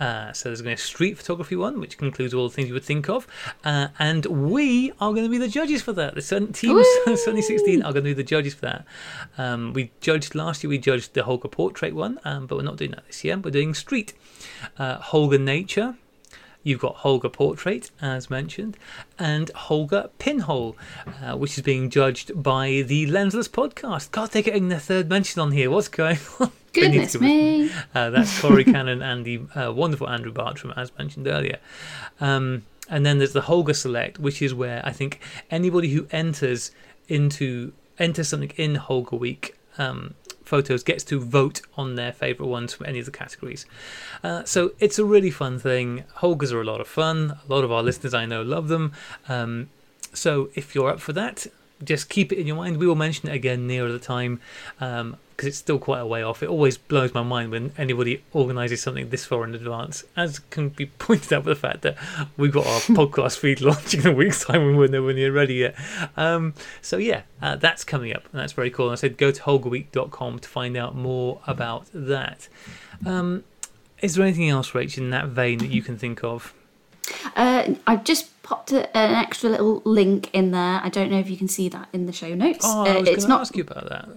Uh, so there's going to be a street photography one, which includes all the things you would think of, uh, and we are going to be the judges for that. The Sun, team Sunny 16 are going to be the judges for that. Um, we judged last year. We judged the Holga portrait one, um, but we're not doing that this year. We're doing street, uh, Holga nature. You've got Holga Portrait, as mentioned, and Holga Pinhole, uh, which is being judged by the Lensless podcast. God, they're getting their third mention on here. What's going on? Goodness me. Uh, that's Corey Cannon and the uh, wonderful Andrew Bartram, as mentioned earlier. Um, and then there's the Holga Select, which is where I think anybody who enters into enters something in Holga Week um, photos gets to vote on their favourite ones from any of the categories. Uh, so it's a really fun thing. Holgas are a lot of fun. A lot of our listeners I know love them. Um, so if you're up for that, just keep it in your mind. We will mention it again nearer the time because it's still quite a way off. It always blows my mind when anybody organises something this far in advance, as can be pointed out by the fact that we've got our podcast feed launching in a week's time and we're nowhere near ready yet. Um, so yeah, uh, that's coming up and that's very cool. And I said go to holgaweek.com to find out more about that. Um, is there anything else, Rach, in that vein that you can think of? Uh, I've just popped a, an extra little link in there. I don't know if you can see that in the show notes. Oh, I Uh, was it's going to not. ask you about that.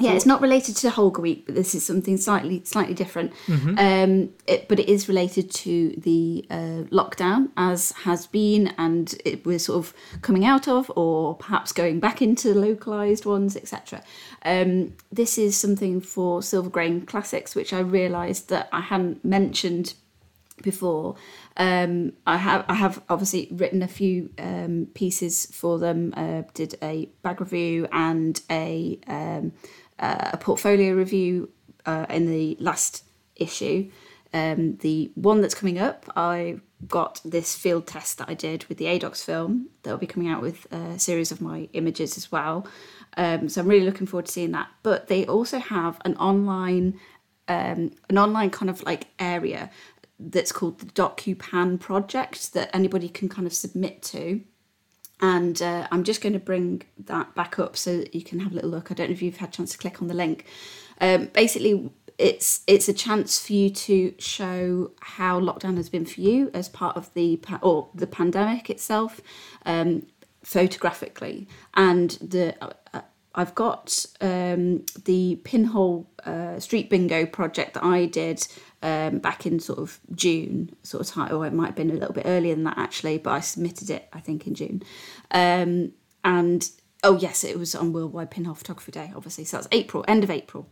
Yeah, it's not related to Holga Week, but this is something slightly slightly different. Mm-hmm. Um, it, but it is related to the uh, lockdown, as has been, and it, we're sort of coming out of, or perhaps going back into localized ones, etc. Um, this is something for Silver Grain Classics, which I realised that I hadn't mentioned before. Um, I have I have obviously written a few um, pieces for them. Uh, did a bag review and a um, uh, a portfolio review uh, in the last issue. Um, the one that's coming up, I got this field test that I did with the ADOX film. That'll be coming out with a series of my images as well. Um, so I'm really looking forward to seeing that. But they also have an online um, an online kind of like area that's called the DocuPan project that anybody can kind of submit to. And uh, I'm just going to bring that back up so that you can have a little look. I don't know if you've had a chance to click on the link. Um, basically, it's it's a chance for you to show how lockdown has been for you as part of the or the pandemic itself, um, photographically. And the uh, I've got um, the Pinhole uh, Street Bingo project that I did um, back in sort of June, sort of time, or it might have been a little bit earlier than that actually, but I submitted it, I think, in June. Um, and oh, yes, it was on Worldwide Pinhole Photography Day, obviously. So that's April, end of April.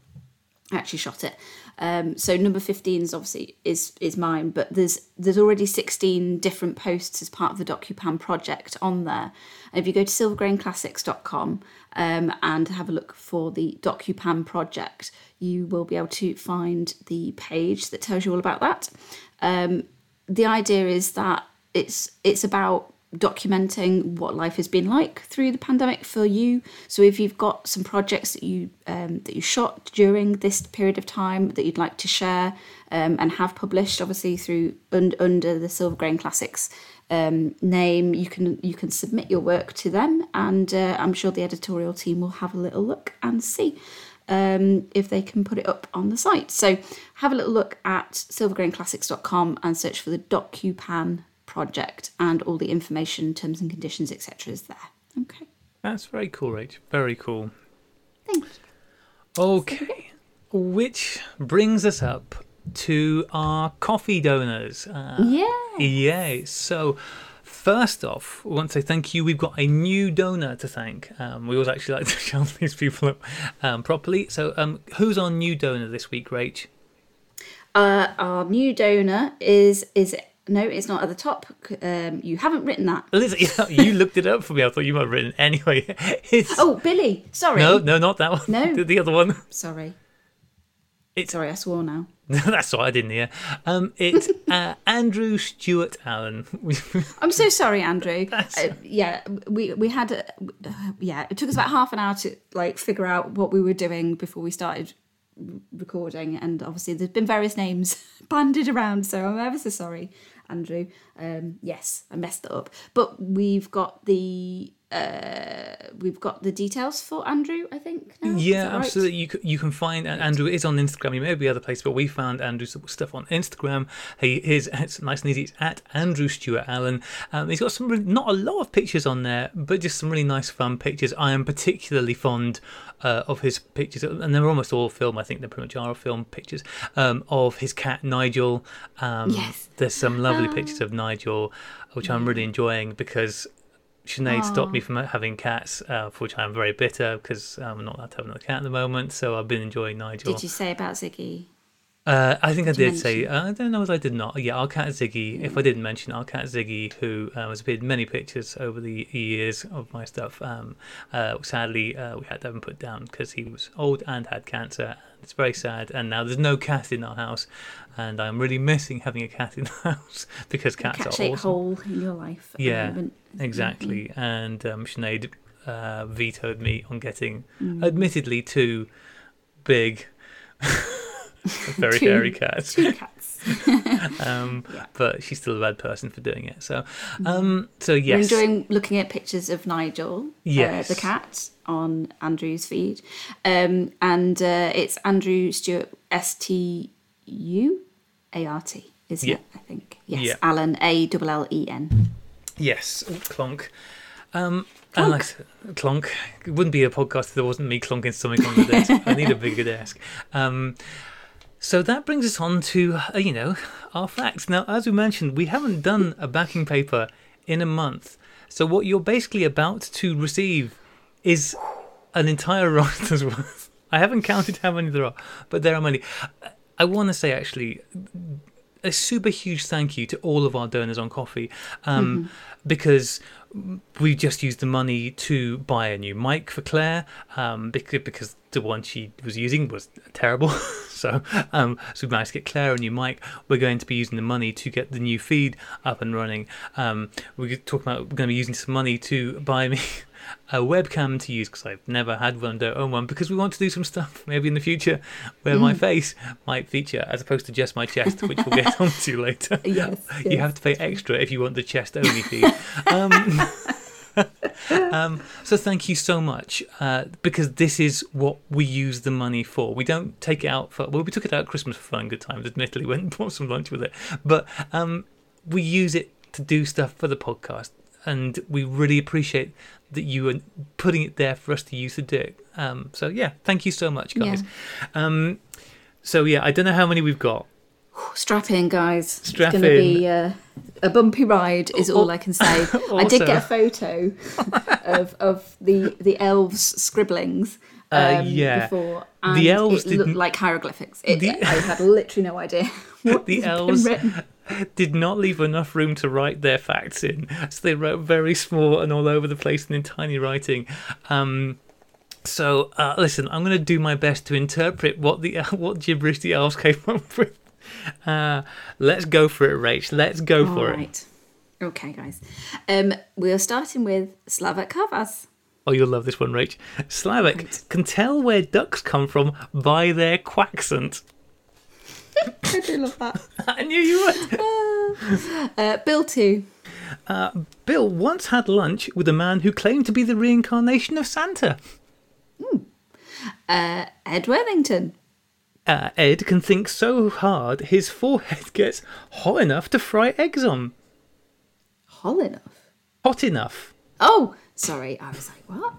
Actually shot it. Um, so number 15 is obviously is is mine, but there's there's already 16 different posts as part of the DocuPan project on there. And if you go to silvergrainclassics.com um, and have a look for the DocuPan project, you will be able to find the page that tells you all about that. Um, the idea is that it's it's about documenting what life has been like through the pandemic for you. So if you've got some projects that you um, that you shot during this period of time that you'd like to share um, and have published, obviously through un- under the Silver Grain Classics um, name, you can you can submit your work to them, and uh, I'm sure the editorial team will have a little look and see. Um, if they can put it up on the site. So have a little look at silvergrainclassics.com and search for the DocuPan project and all the information, terms and conditions, etc. is there. Okay. That's very cool, Rach. Very cool. Thank you. Okay. Which brings us up to our coffee donors. Uh, Yeah. Yay. So, first off, we want to say thank you. We've got a new donor to thank. Um, we always actually like to shout these people up um, properly. So, um, who's our new donor this week, Rach? Uh, our new donor is is no, it's not at the top. Um, you haven't written that. Liz, you looked it up for me. I thought you might have written it anyway. It's, Oh, Billy. Sorry. no, no, not that one. No. the, the other one. Sorry. It's Sorry, I swore now. that's what I didn't hear. Um, it's uh, Andrew Stewart Allen. I'm so sorry, Andrew. Uh, yeah, we we had a, uh, yeah. It took us about half an hour to like figure out what we were doing before we started recording, and obviously there's been various names banded around. So I'm ever so sorry, Andrew. Um, yes, I messed it up, but we've got the uh, we've got the details for Andrew. I think. Now. Yeah, right? absolutely. You you can find and Andrew is on Instagram. He may be other places, but we found Andrew's stuff on Instagram. He is it's nice and easy. It's at Andrew Stewart Allen. Um, he's got some really, not a lot of pictures on there, but just some really nice, fun pictures. I am particularly fond uh, of his pictures, and they're almost all film. I think they're pretty much are film pictures um, of his cat Nigel. Um, Yes. there's some lovely Oh. pictures of Nigel, which I'm really enjoying because Sinead stopped me from having cats, uh, for which I'm very bitter because I'm not allowed to have another cat at the moment. So I've been enjoying Nigel. Did you say about Ziggy? Uh, I think I Did you did say, uh, I don't know if I did not. Yeah, our cat Ziggy, if I didn't mention our cat Ziggy, who um, has appeared in many pictures over the years of my stuff, um, uh, sadly, uh, we had to have him put down because he was old and had cancer. It's very sad. And now there's no cat in our house. And I'm really missing having a cat in the house because cats Cat are awesome. hole in your life. at the Yeah. Exactly. And um, Sinead uh, vetoed me on getting, Mm. admittedly, too big, very Two- hairy cats. Two cats. Um, Yeah. But she's still a bad person for doing it. So, um, so yes, We're enjoying looking at pictures of Nigel, Yes. uh, the cat, on Andrew's feed. Um, and uh, it's Andrew Stewart, S T U A R T, isn't Yeah. it? I think. Yes. Yeah. Alan, A L L E N. yes, clonk. Um, and like clonk. It wouldn't be a podcast if there wasn't me clonking something on the desk. I need a bigger desk. Um, so that brings us on to uh, you know our facts. Now, as we mentioned, we haven't done a backing paper in a month. So what you're basically about to receive is an entire roster's worth. I haven't counted how many there are, but there are many. I want to say actually a super huge thank you to all of our donors on coffee um, because we just used the money to buy a new mic for Claire um, because, because the one she was using was terrible. so, um, so we managed to get Claire a new mic. We're going to be using the money to get the new feed up and running. Um, we're talking about we're going to be using some money to buy me a webcam to use because I've never had one, don't own one because we want to do some stuff maybe in the future where my face might feature as opposed to just my chest, which we'll get onto later. Yes, you yes. have to pay extra if you want the chest only feed. Um, um, so thank you so much uh, because this is what we use the money for. We don't take it out for well, we took it out at Christmas for fun good times. Admittedly, went and bought some lunch with it, but um, we use it to do stuff for the podcast, and we really appreciate that you are putting it there for us to use to do it. Um, so yeah, thank you so much, guys. Um, so yeah, I don't know how many we've got. Strap in, guys. Strap it's going to be uh, a bumpy ride, is all I can say. I did get a photo of of the the elves' scribblings. Uh, Um, yeah. Before, The elves it looked like hieroglyphics. It, The- I had literally no idea what The elves did not leave enough room to write their facts in, so they wrote very small and all over the place and in tiny writing. Um, so uh, listen, I'm going to do my best to interpret what the what gibberish the elves came up with. Uh, let's go for it, Rach. Let's go All for it. right. Okay, guys. Um, we are starting with Slavak Kavas. Oh, you'll love this one, Rach. Slavic Right. can tell where ducks come from by their quackscent. I do love that. I knew you would. Uh, Bill 2. Bill once had lunch with a man who claimed to be the reincarnation of Santa. Uh, Ed Worthington. Uh, Ed can think so hard his forehead gets hot enough to fry eggs on. Hol enough. Hot enough. Oh, sorry. I was like, what?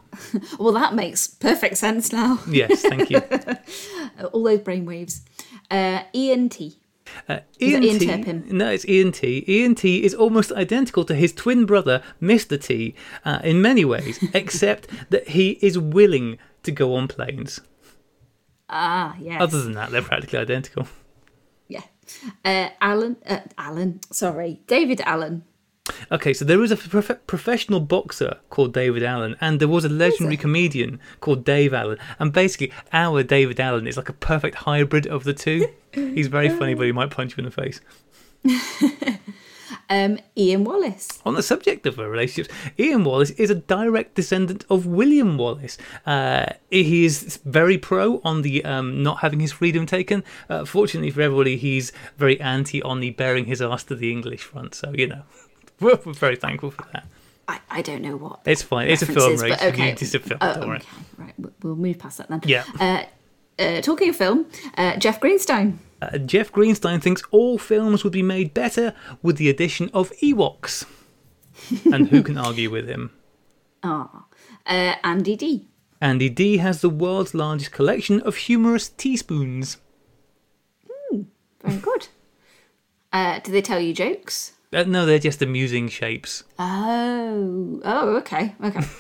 well, that makes perfect sense now. Yes, thank you. All those brainwaves. Uh, Ian T. Uh, Ian Ian T. Turpin? No, it's Ian T. Ian T. is almost identical to his twin brother, Mr. T, uh, in many ways, except that he is willing to go on planes. Ah, yes. Other than that, they're practically identical. yeah. Uh, Alan. Uh, Alan. Sorry. David Allen. Okay, so there was a prof- professional boxer called David Allen, and there was a legendary comedian called Dave Allen. And basically, our David Allen is like a perfect hybrid of the two. He's very funny, but he might punch you in the face. Um, Ian Wallace. On the subject of relationships, Ian Wallace is a direct descendant of William Wallace. Uh, he is very pro on the um, not having his freedom taken. Uh, fortunately for everybody, he's very anti on the bearing his ass to the English front. So, you know, we're, we're very thankful for that. I, I don't know what. It's fine. It's a film, right? Okay. It's a film. Oh, don't worry. okay, right. we- We'll move past that then. Yeah. Uh, uh, talking of film, uh, Jeff Greenstein. Uh, Jeff Greenstein thinks all films would be made better with the addition of Ewoks. and who can argue with him? Ah, uh, Andy D. Andy D has the world's largest collection of humorous teaspoons. Very good. Uh, do they tell you jokes? Uh, no, they're just amusing shapes. Oh, oh, okay, okay.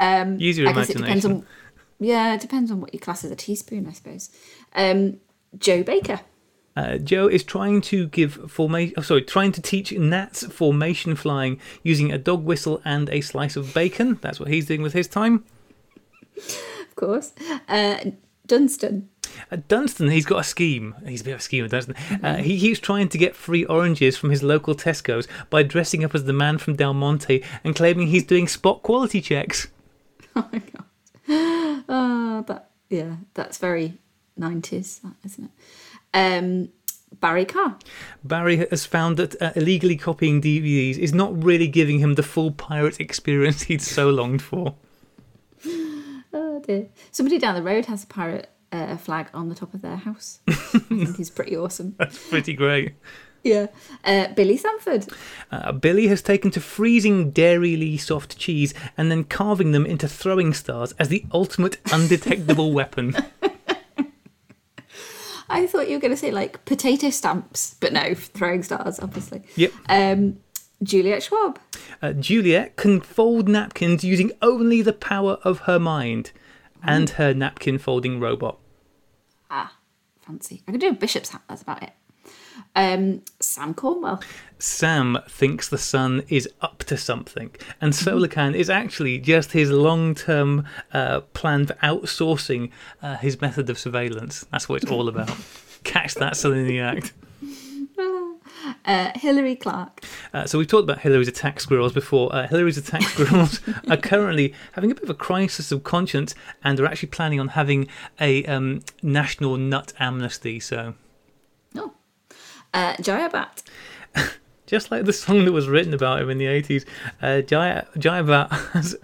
Um, Use your I guess it depends imagination. Yeah, it depends on what you class as a teaspoon, I suppose. Um, Joe Baker. Uh, Joe is trying to give formation. Oh, sorry, trying to teach gnats formation flying using a dog whistle and a slice of bacon. That's what he's doing with his time. of course. Uh, Dunstan. Uh, Dunstan, he's got a scheme. He's a bit of a schemer, Dunstan. Uh, he keeps trying to get free oranges from his local Tesco's by dressing up as the man from Del Monte and claiming he's doing spot quality checks. Oh my god. Oh, that yeah, that's very nineties, isn't it? Um, Barry Carr. Barry has found that uh, illegally copying DVDs is not really giving him the full pirate experience he'd so longed for. Oh dear. Somebody down the road has a pirate uh, flag on the top of their house. I think he's pretty awesome. That's pretty great. Yeah. Uh, Billy Sanford. Uh, Billy has taken to freezing dairyly soft cheese and then carving them into throwing stars as the ultimate undetectable weapon. I thought you were going to say like potato stamps, but no, throwing stars, obviously. Yep. Um, Juliet Schwab. Uh, Juliet can fold napkins using only the power of her mind and her napkin folding robot. Ah, fancy. I could do a bishop's hat. That's about it. Um, Sam Cornwell. Sam thinks the sun is up to something, and Solarcan is actually just his long term uh, plan for outsourcing uh, his method of surveillance. That's what it's all about. Catch that sun in the act. Uh, Hilary Clark. Uh, so we've talked about Hillary's attack squirrels before. Uh, Hillary's attack squirrels are currently having a bit of a crisis of conscience, and are actually planning on having a um, national nut amnesty. So. Uh, Jaya Bhatt. just like the song that was written about him in the 80s, uh, Jaya, Jaya Bhatt has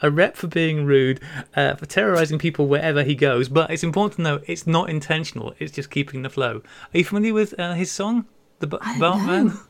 a rep for being rude, uh, for terrorizing people wherever he goes. But it's important to know it's not intentional. It's just keeping the flow. Are you familiar with uh, his song, the B- I Bart know.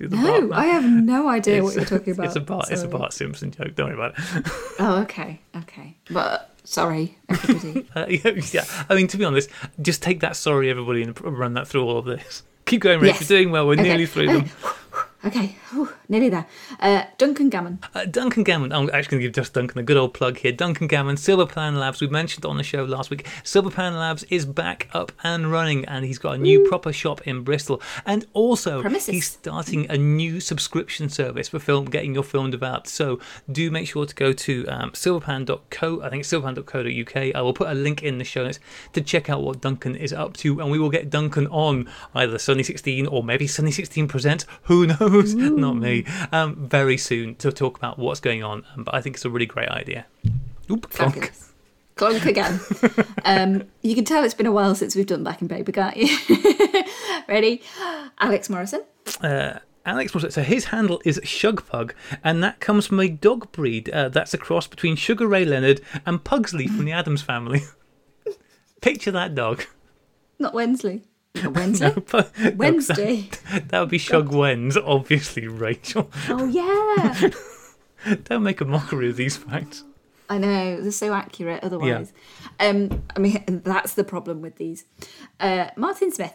No, Bart Man. I have no idea what you're talking about. It's a Bart. It's a Bart Simpson joke. Don't worry about it. Oh, okay, okay. But sorry, everybody. Uh, yeah, yeah, I mean, to be honest, just take that sorry, everybody, and run that through all of this. Keep going, Rich. Yes. We're doing well. We're Okay. nearly through them. okay, whew, nearly there. Uh, Duncan Gammon. Uh, Duncan Gammon, I'm actually going to give just Duncan a good old plug here. Duncan Gammon, Silver Pan Labs, we mentioned on the show last week. Silver Pan Labs is back up and running, and he's got a new proper shop in Bristol. And also, Premises. he's starting a new subscription service for film, getting your film developed. So do make sure to go to um, silverpan.co, I think it's silverpan.co.uk. I will put a link in the show notes to check out what Duncan is up to, and we will get Duncan on either Sunny 16 or maybe Sunny 16 Presents, who knows? Not me. Um, very soon to talk about what's going on, um, but I think it's a really great idea. Oop, clonk. Fabulous. Clunk again. um, you can tell it's been a while since we've done Backing Paper, can't you? Ready? Alex Morrison. Uh, Alex Morissette, so his handle is Shugpug, and that comes from a dog breed uh, that's a cross between Sugar Ray Leonard and Pugsley from the Addams family. Picture that dog. Not Wensley. Wednesday? No, Wednesday. That, that would be Shug Wens, obviously, Rachel. Oh, yeah. Don't make a mockery of these facts. I know they're so accurate. Otherwise, um, I mean that's the problem with these. Uh, Martin Smith.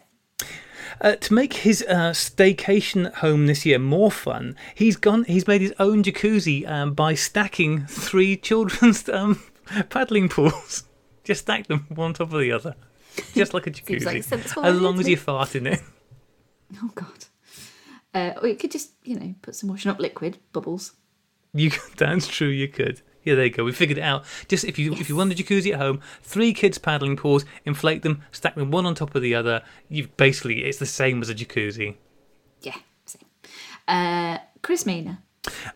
Uh, to make his uh, staycation home this year more fun, he's gone. He's made his own jacuzzi um, by stacking three children's um, paddling pools. Just stack them one on top of the other, just like a jacuzzi. like a as long as you fart in it. Oh God. Uh, or you could just, you know, put some washing up liquid, bubbles. You could, that's true. You could. Yeah, there you go. We figured it out. Just if you if you want a jacuzzi at home, three kids paddling pools, inflate them, stack them one on top of the other. You basically it's the same as a jacuzzi. Yeah, same. Uh, Chris Mina.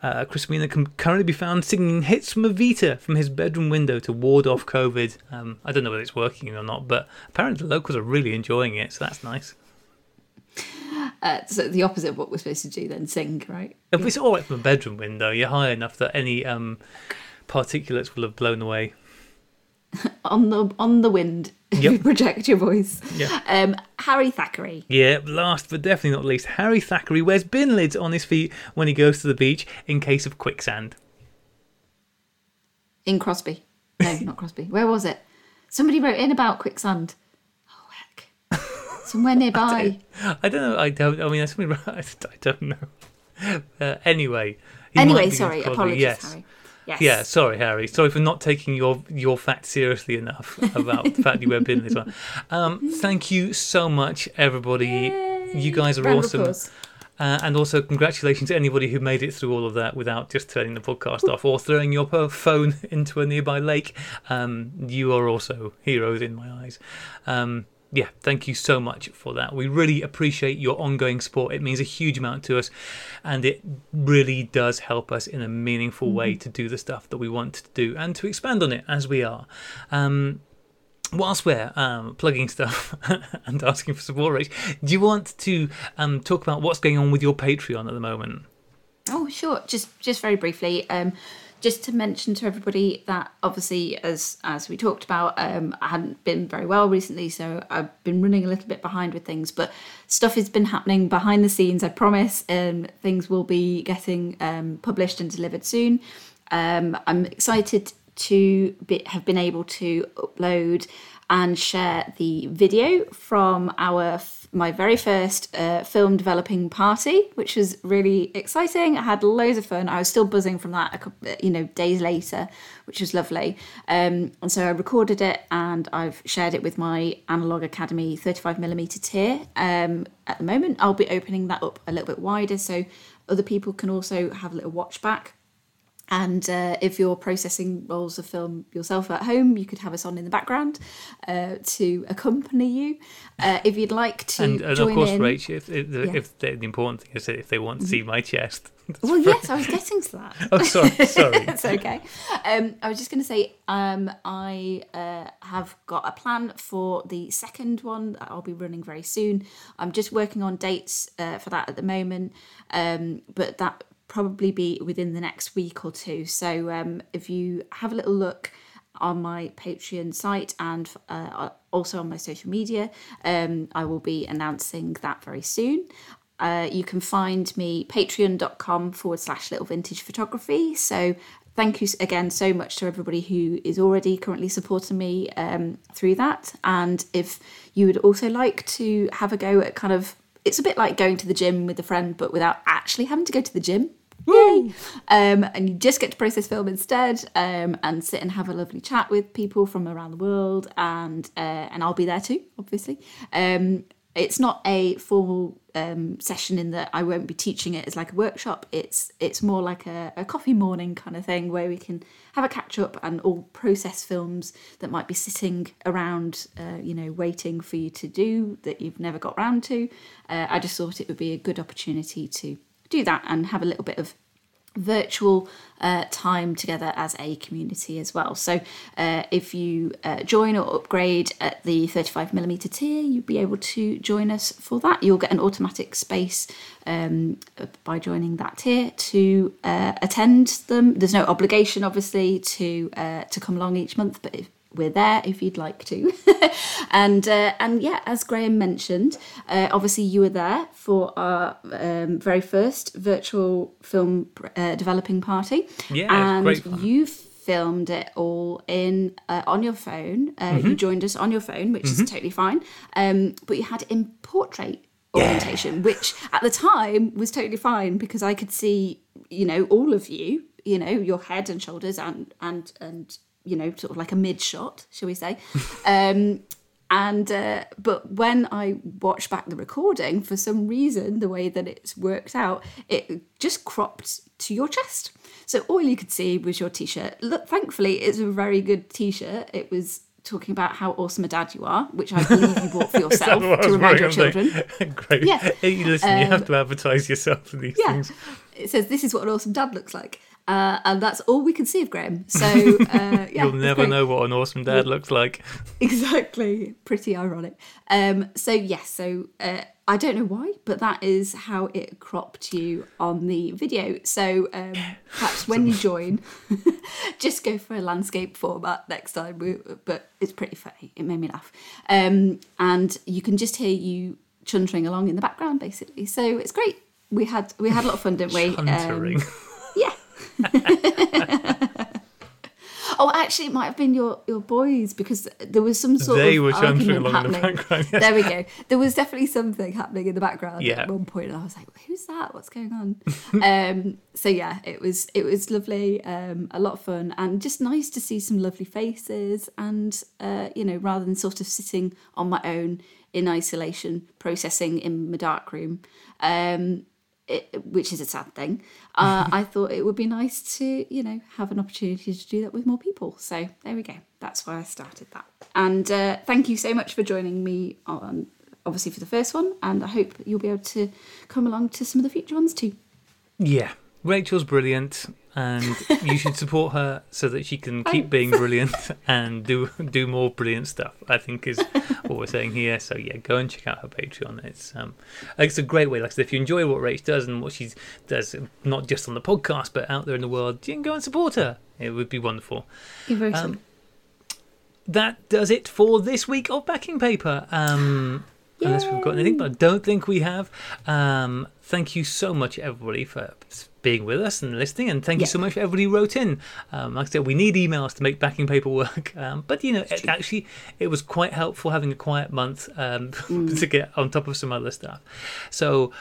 Uh, Chris Mina can currently be found singing hits from Evita from his bedroom window to ward off COVID. Um, I don't know whether it's working or not, but apparently the locals are really enjoying it, so that's nice. Uh, so the opposite of what we're supposed to do then, sing, right? If it's all right from a bedroom window, you're high enough that any um, particulates will have blown away. On the on the wind, if you project your voice. Yeah. Um, Harry Thackeray. Yeah, last but definitely not least, Harry Thackeray wears bin lids on his feet when he goes to the beach in case of quicksand. in Crosby. No, not Crosby. Where was it? Somebody wrote in about quicksand. Oh heck! Somewhere nearby. I don't know. I don't. I mean. I don't know. Uh, anyway. anyway, sorry. Apologies, yes. Harry. Yes. Yeah, sorry, Harry. Sorry for not taking your your fact seriously enough about the fact you wear bin lids. on. Um, thank you so much, everybody. You guys are Round awesome. Uh, and also, congratulations to anybody who made it through all of that without just turning the podcast off or throwing your phone into a nearby lake. Um, you are also heroes in my eyes. Um, yeah, thank you so much for that. We really appreciate your ongoing support. It means a huge amount to us, and it really does help us in a meaningful way to do the stuff that we want to do and to expand on it as we are. Um, whilst we're um, plugging stuff and asking for support, Rach, do you want to um, talk about what's going on with your Patreon at the moment? Oh, sure. Just just very briefly, um, just to mention to everybody that obviously, as as we talked about, um, I hadn't been very well recently, so I've been running a little bit behind with things. But stuff has been happening behind the scenes. I promise. Um, things will be getting um, published and delivered soon. Um, I'm excited to be, have been able to upload and share the video from our my very first uh, film developing party, which was really exciting. I had loads of fun. I was still buzzing from that, a couple, you know, days later, which was lovely. Um, and so I recorded it and I've shared it with my Analog Academy 35mm tier. Um, at the moment, I'll be opening that up a little bit wider so other people can also have a little watch back. And uh, if you're processing rolls of film yourself at home, you could have us on in the background uh, to accompany you. Uh, if you'd like to And, and of course, in, Rach, if, if, Yeah. Mm-hmm. if the, the important thing is that if they want to see my chest. well, yes, I was getting to that. oh, sorry, sorry. it's okay. Um, I was just going to say um, I uh, have got a plan for the second one that I'll be running very soon. I'm just working on dates uh, for that at the moment, um, but that probably be within the next week or two. So um, if you have a little look on my Patreon site and uh, also on my social media, um, I will be announcing that very soon. Uh, you can find me patreon.com forward slash little vintage photography. So thank you again so much to everybody who is already currently supporting me um, through that. And if you would also like to have a go at kind of, it's a bit like going to the gym with a friend, but without actually having to go to the gym. Yay! Um, and you just get to process film instead, um, and sit and have a lovely chat with people from around the world, and uh, and I'll be there too, obviously. Um, it's not a formal um, session in that I won't be teaching it as like a workshop. It's it's more like a, a coffee morning kind of thing where we can have a catch up and all process films that might be sitting around, uh, you know, waiting for you to do that you've never got round to. Uh, I just thought it would be a good opportunity to do that and have a little bit of virtual uh, time together as a community as well. So, uh, if you uh, join or upgrade at the 35mm tier, you'll be able to join us for that. You'll get an automatic space um, by joining that tier to uh, attend them. There's no obligation, obviously, to uh, to come along each month, but if we're there if you'd like to. and uh, and yeah, as Graham mentioned, uh, obviously you were there for our um, very first virtual film uh, developing party. Yeah, and great fun. you filmed it all in uh, on your phone. Uh, You joined us on your phone, which is totally fine. Um, but you had in portrait orientation, which at the time was totally fine because I could see, you know, all of you, you know, your head and shoulders and and and you know, sort of like a mid shot, shall we say? um, And uh, but when I watched back the recording, for some reason, the way that it's worked out, it just cropped to your chest. So all you could see was your t-shirt. Look, thankfully, it's a very good t-shirt. It was talking about how awesome a dad you are, which I believe you bought for yourself to remind your children. Great. Yeah. Hey, listen, you have to advertise yourself for these Yeah, things. it says this is what an awesome dad looks like, uh, and that's all we can see of Graham. So uh, yeah, You'll never know what an awesome dad looks like. Exactly. Pretty ironic. Um, so yes, so uh, I don't know why, but that is how it cropped you on the video. So um, perhaps when you join, just go for a landscape format next time. We- But it's pretty funny. It made me laugh, um, and you can just hear you chuntering along in the background, basically. So it's great. We had we had a lot of fun, didn't we? Um, yeah. oh, actually, it might have been your, your boys because there was some sort They of were argument along in the happening. background, yes. There we go. There was definitely something happening in the background Yeah. at one point, and I was like, "Who's that? What's going on?" um, so yeah, it was it was lovely, um, a lot of fun, and just nice to see some lovely faces. And uh, you know, rather than sort of sitting on my own in isolation, processing in my dark room. Um, it, which is a sad thing. Uh, I thought it would be nice to, you know, have an opportunity to do that with more people. So there we go. That's why I started that. And uh, thank you so much for joining me on, obviously, for the first one. And I hope you'll be able to come along to some of the future ones too. Yeah, Rachel's brilliant, and you should support her so that she can keep being brilliant and do do more brilliant stuff. I think is what we're saying here. So yeah, go and check out her Patreon. It's um, it's a great way. Like I said, if you enjoy what Rach does and what she does, not just on the podcast but out there in the world, you can go and support her. It would be wonderful. You're very um, That does it for this week of backing paper. Um, unless we've got anything, but I don't think we have. Um, thank you so much, everybody, for being with us and listening, and thank you so much for everybody who wrote in. Um, like I said, we need emails to make backing paper work, um, but you know, it, actually, it was quite helpful having a quiet month um, to get on top of some other stuff. So.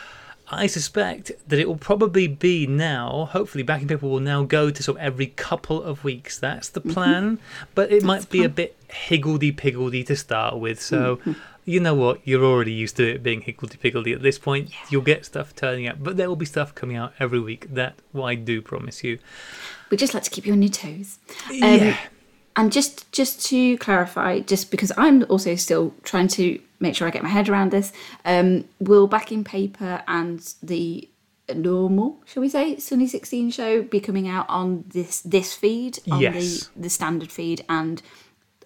I suspect that it will probably be now. Hopefully, backing paper will now go to sort of every couple of weeks. That's the plan, but it might be a bit higgledy piggledy to start with. So, you know what? You're already used to it being higgledy piggledy at this point. You'll get stuff turning up, but there will be stuff coming out every week. That I do promise you. we just like to keep you on your toes. Um, Yeah. And just just to clarify, just because I'm also still trying to make sure I get my head around this, um, will backing paper and the normal, shall we say, Sunny 16 show be coming out on this this feed, on Yes. the the standard feed, and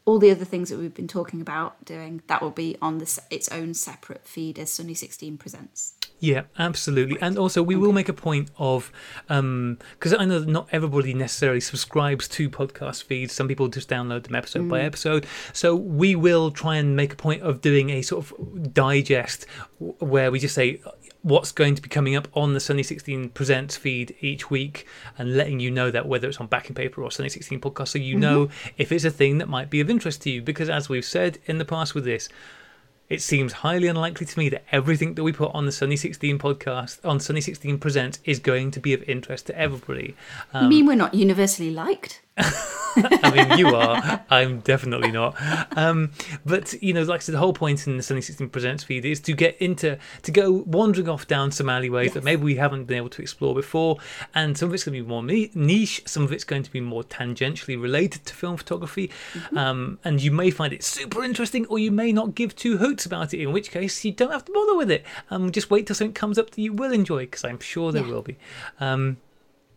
all the other things that we've been talking about doing that will be on this its own separate feed as Sunny 16 presents. Yeah, absolutely. And also, we will make a point of, um, because I know that not everybody necessarily subscribes to podcast feeds. Some people just download them episode by mm. episode. So we will try and make a point of doing a sort of digest where we just say what's going to be coming up on the Sunny 16 Presents feed each week and letting you know that whether it's on Backing Paper or Sunny 16 Podcast, so you know if it's a thing that might be of interest to you. Because as we've said in the past with this, it seems highly unlikely to me that everything that we put on the Sunny 16 podcast, on Sunny 16 Presents, is going to be of interest to everybody. Um, you mean we're not universally liked? I mean, you are. I'm definitely not. Um, but you know, like I said, the whole point in the Sunny 16 Presents feed is to get into to go wandering off down some alleyways that maybe we haven't been able to explore before, and some of it's going to be more niche, some of it's going to be more tangentially related to film photography, um, and you may find it super interesting, or you may not give two hoots about it. In which case, you don't have to bother with it. Um, just wait till something comes up that you will enjoy, because I'm sure there Yeah. will be. Um,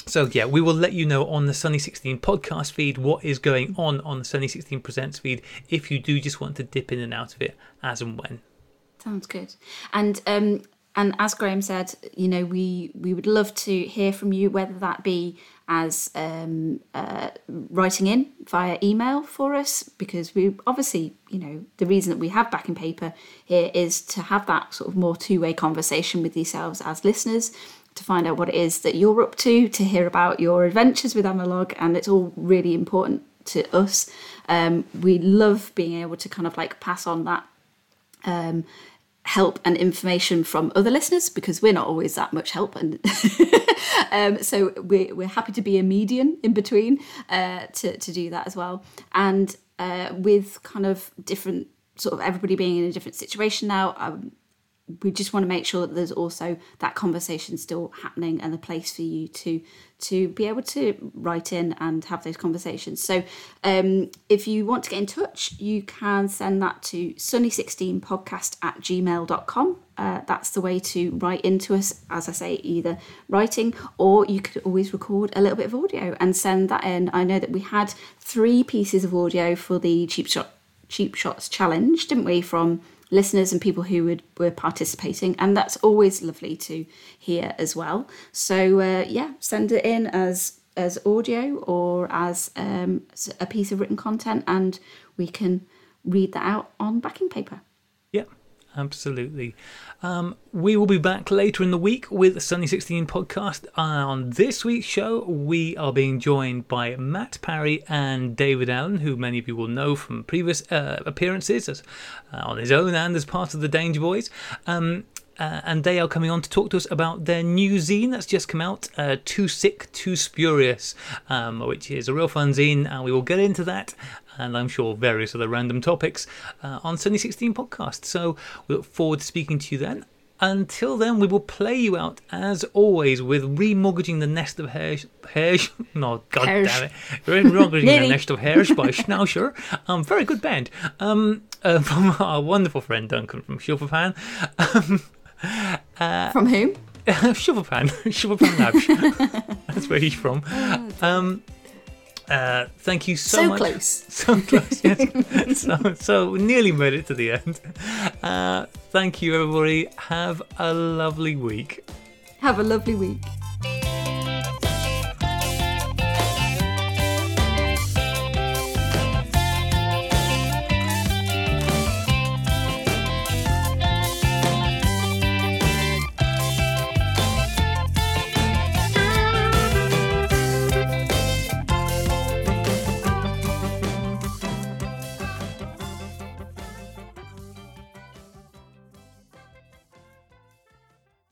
so yeah, we will let you know on the Sunny 16 podcast feed what is going on on the Sunny 16 Presents feed if you do just want to dip in and out of it as and when. Sounds good. And um and as Graham said, you know, we we would love to hear from you, whether that be as um, uh, writing in via email for us, because we obviously, you know, the reason that we have backing paper here is to have that sort of more two way conversation with yourselves as listeners, to find out what it is that you're up to, to hear about your adventures with analog, and it's all really important to us. Um, we love being able to kind of like pass on that um, help and information from other listeners because we're not always that much help and um, so we're, we're happy to be a median in between uh, to, to do that as well and uh, with kind of different sort of everybody being in a different situation now, um, we just want to make sure that there's also that conversation still happening and the place for you to to be able to write in and have those conversations. So um, if you want to get in touch, you can send that to sunny16podcast at gmail.com. Uh, that's the way to write into us, as I say, either writing or you could always record a little bit of audio and send that in. I know that we had three pieces of audio for the Cheap Shot Cheap Shots challenge, didn't we? From listeners and people who would, were participating, and that's always lovely to hear as well. So uh, yeah, send it in as as audio or as um, a piece of written content, and we can read that out on backing paper. Absolutely. Um, we will be back later in the week with the Sunny 16 podcast. Uh, on this week's show, we are being joined by Matt Parry and David Allen, who many of you will know from previous uh, appearances as, uh, on his own and as part of the Danger Boys. Um, uh, and they are coming on to talk to us about their new zine that's just come out, uh, Too Sick, Too Spurious, um, which is a real fun zine, and we will get into that and I'm sure various other random topics uh, on Sunny 16 podcast. So we look forward to speaking to you then. Until then, we will play you out as always with remortgaging the nest of hairs. Hairs, no, god Hairs. damn it, remortgaging the nest of hairs by Schnauzer. Um, very good band. Um, uh, from our wonderful friend Duncan from Shufflepan. From whom? Shufflepan, Shufflepan Labs. That's where he's from. Um, uh, thank you so, much. So much. close. So close, yes. so, so nearly made it to the end. Uh, thank you, everybody. Have a lovely week. Have a lovely week.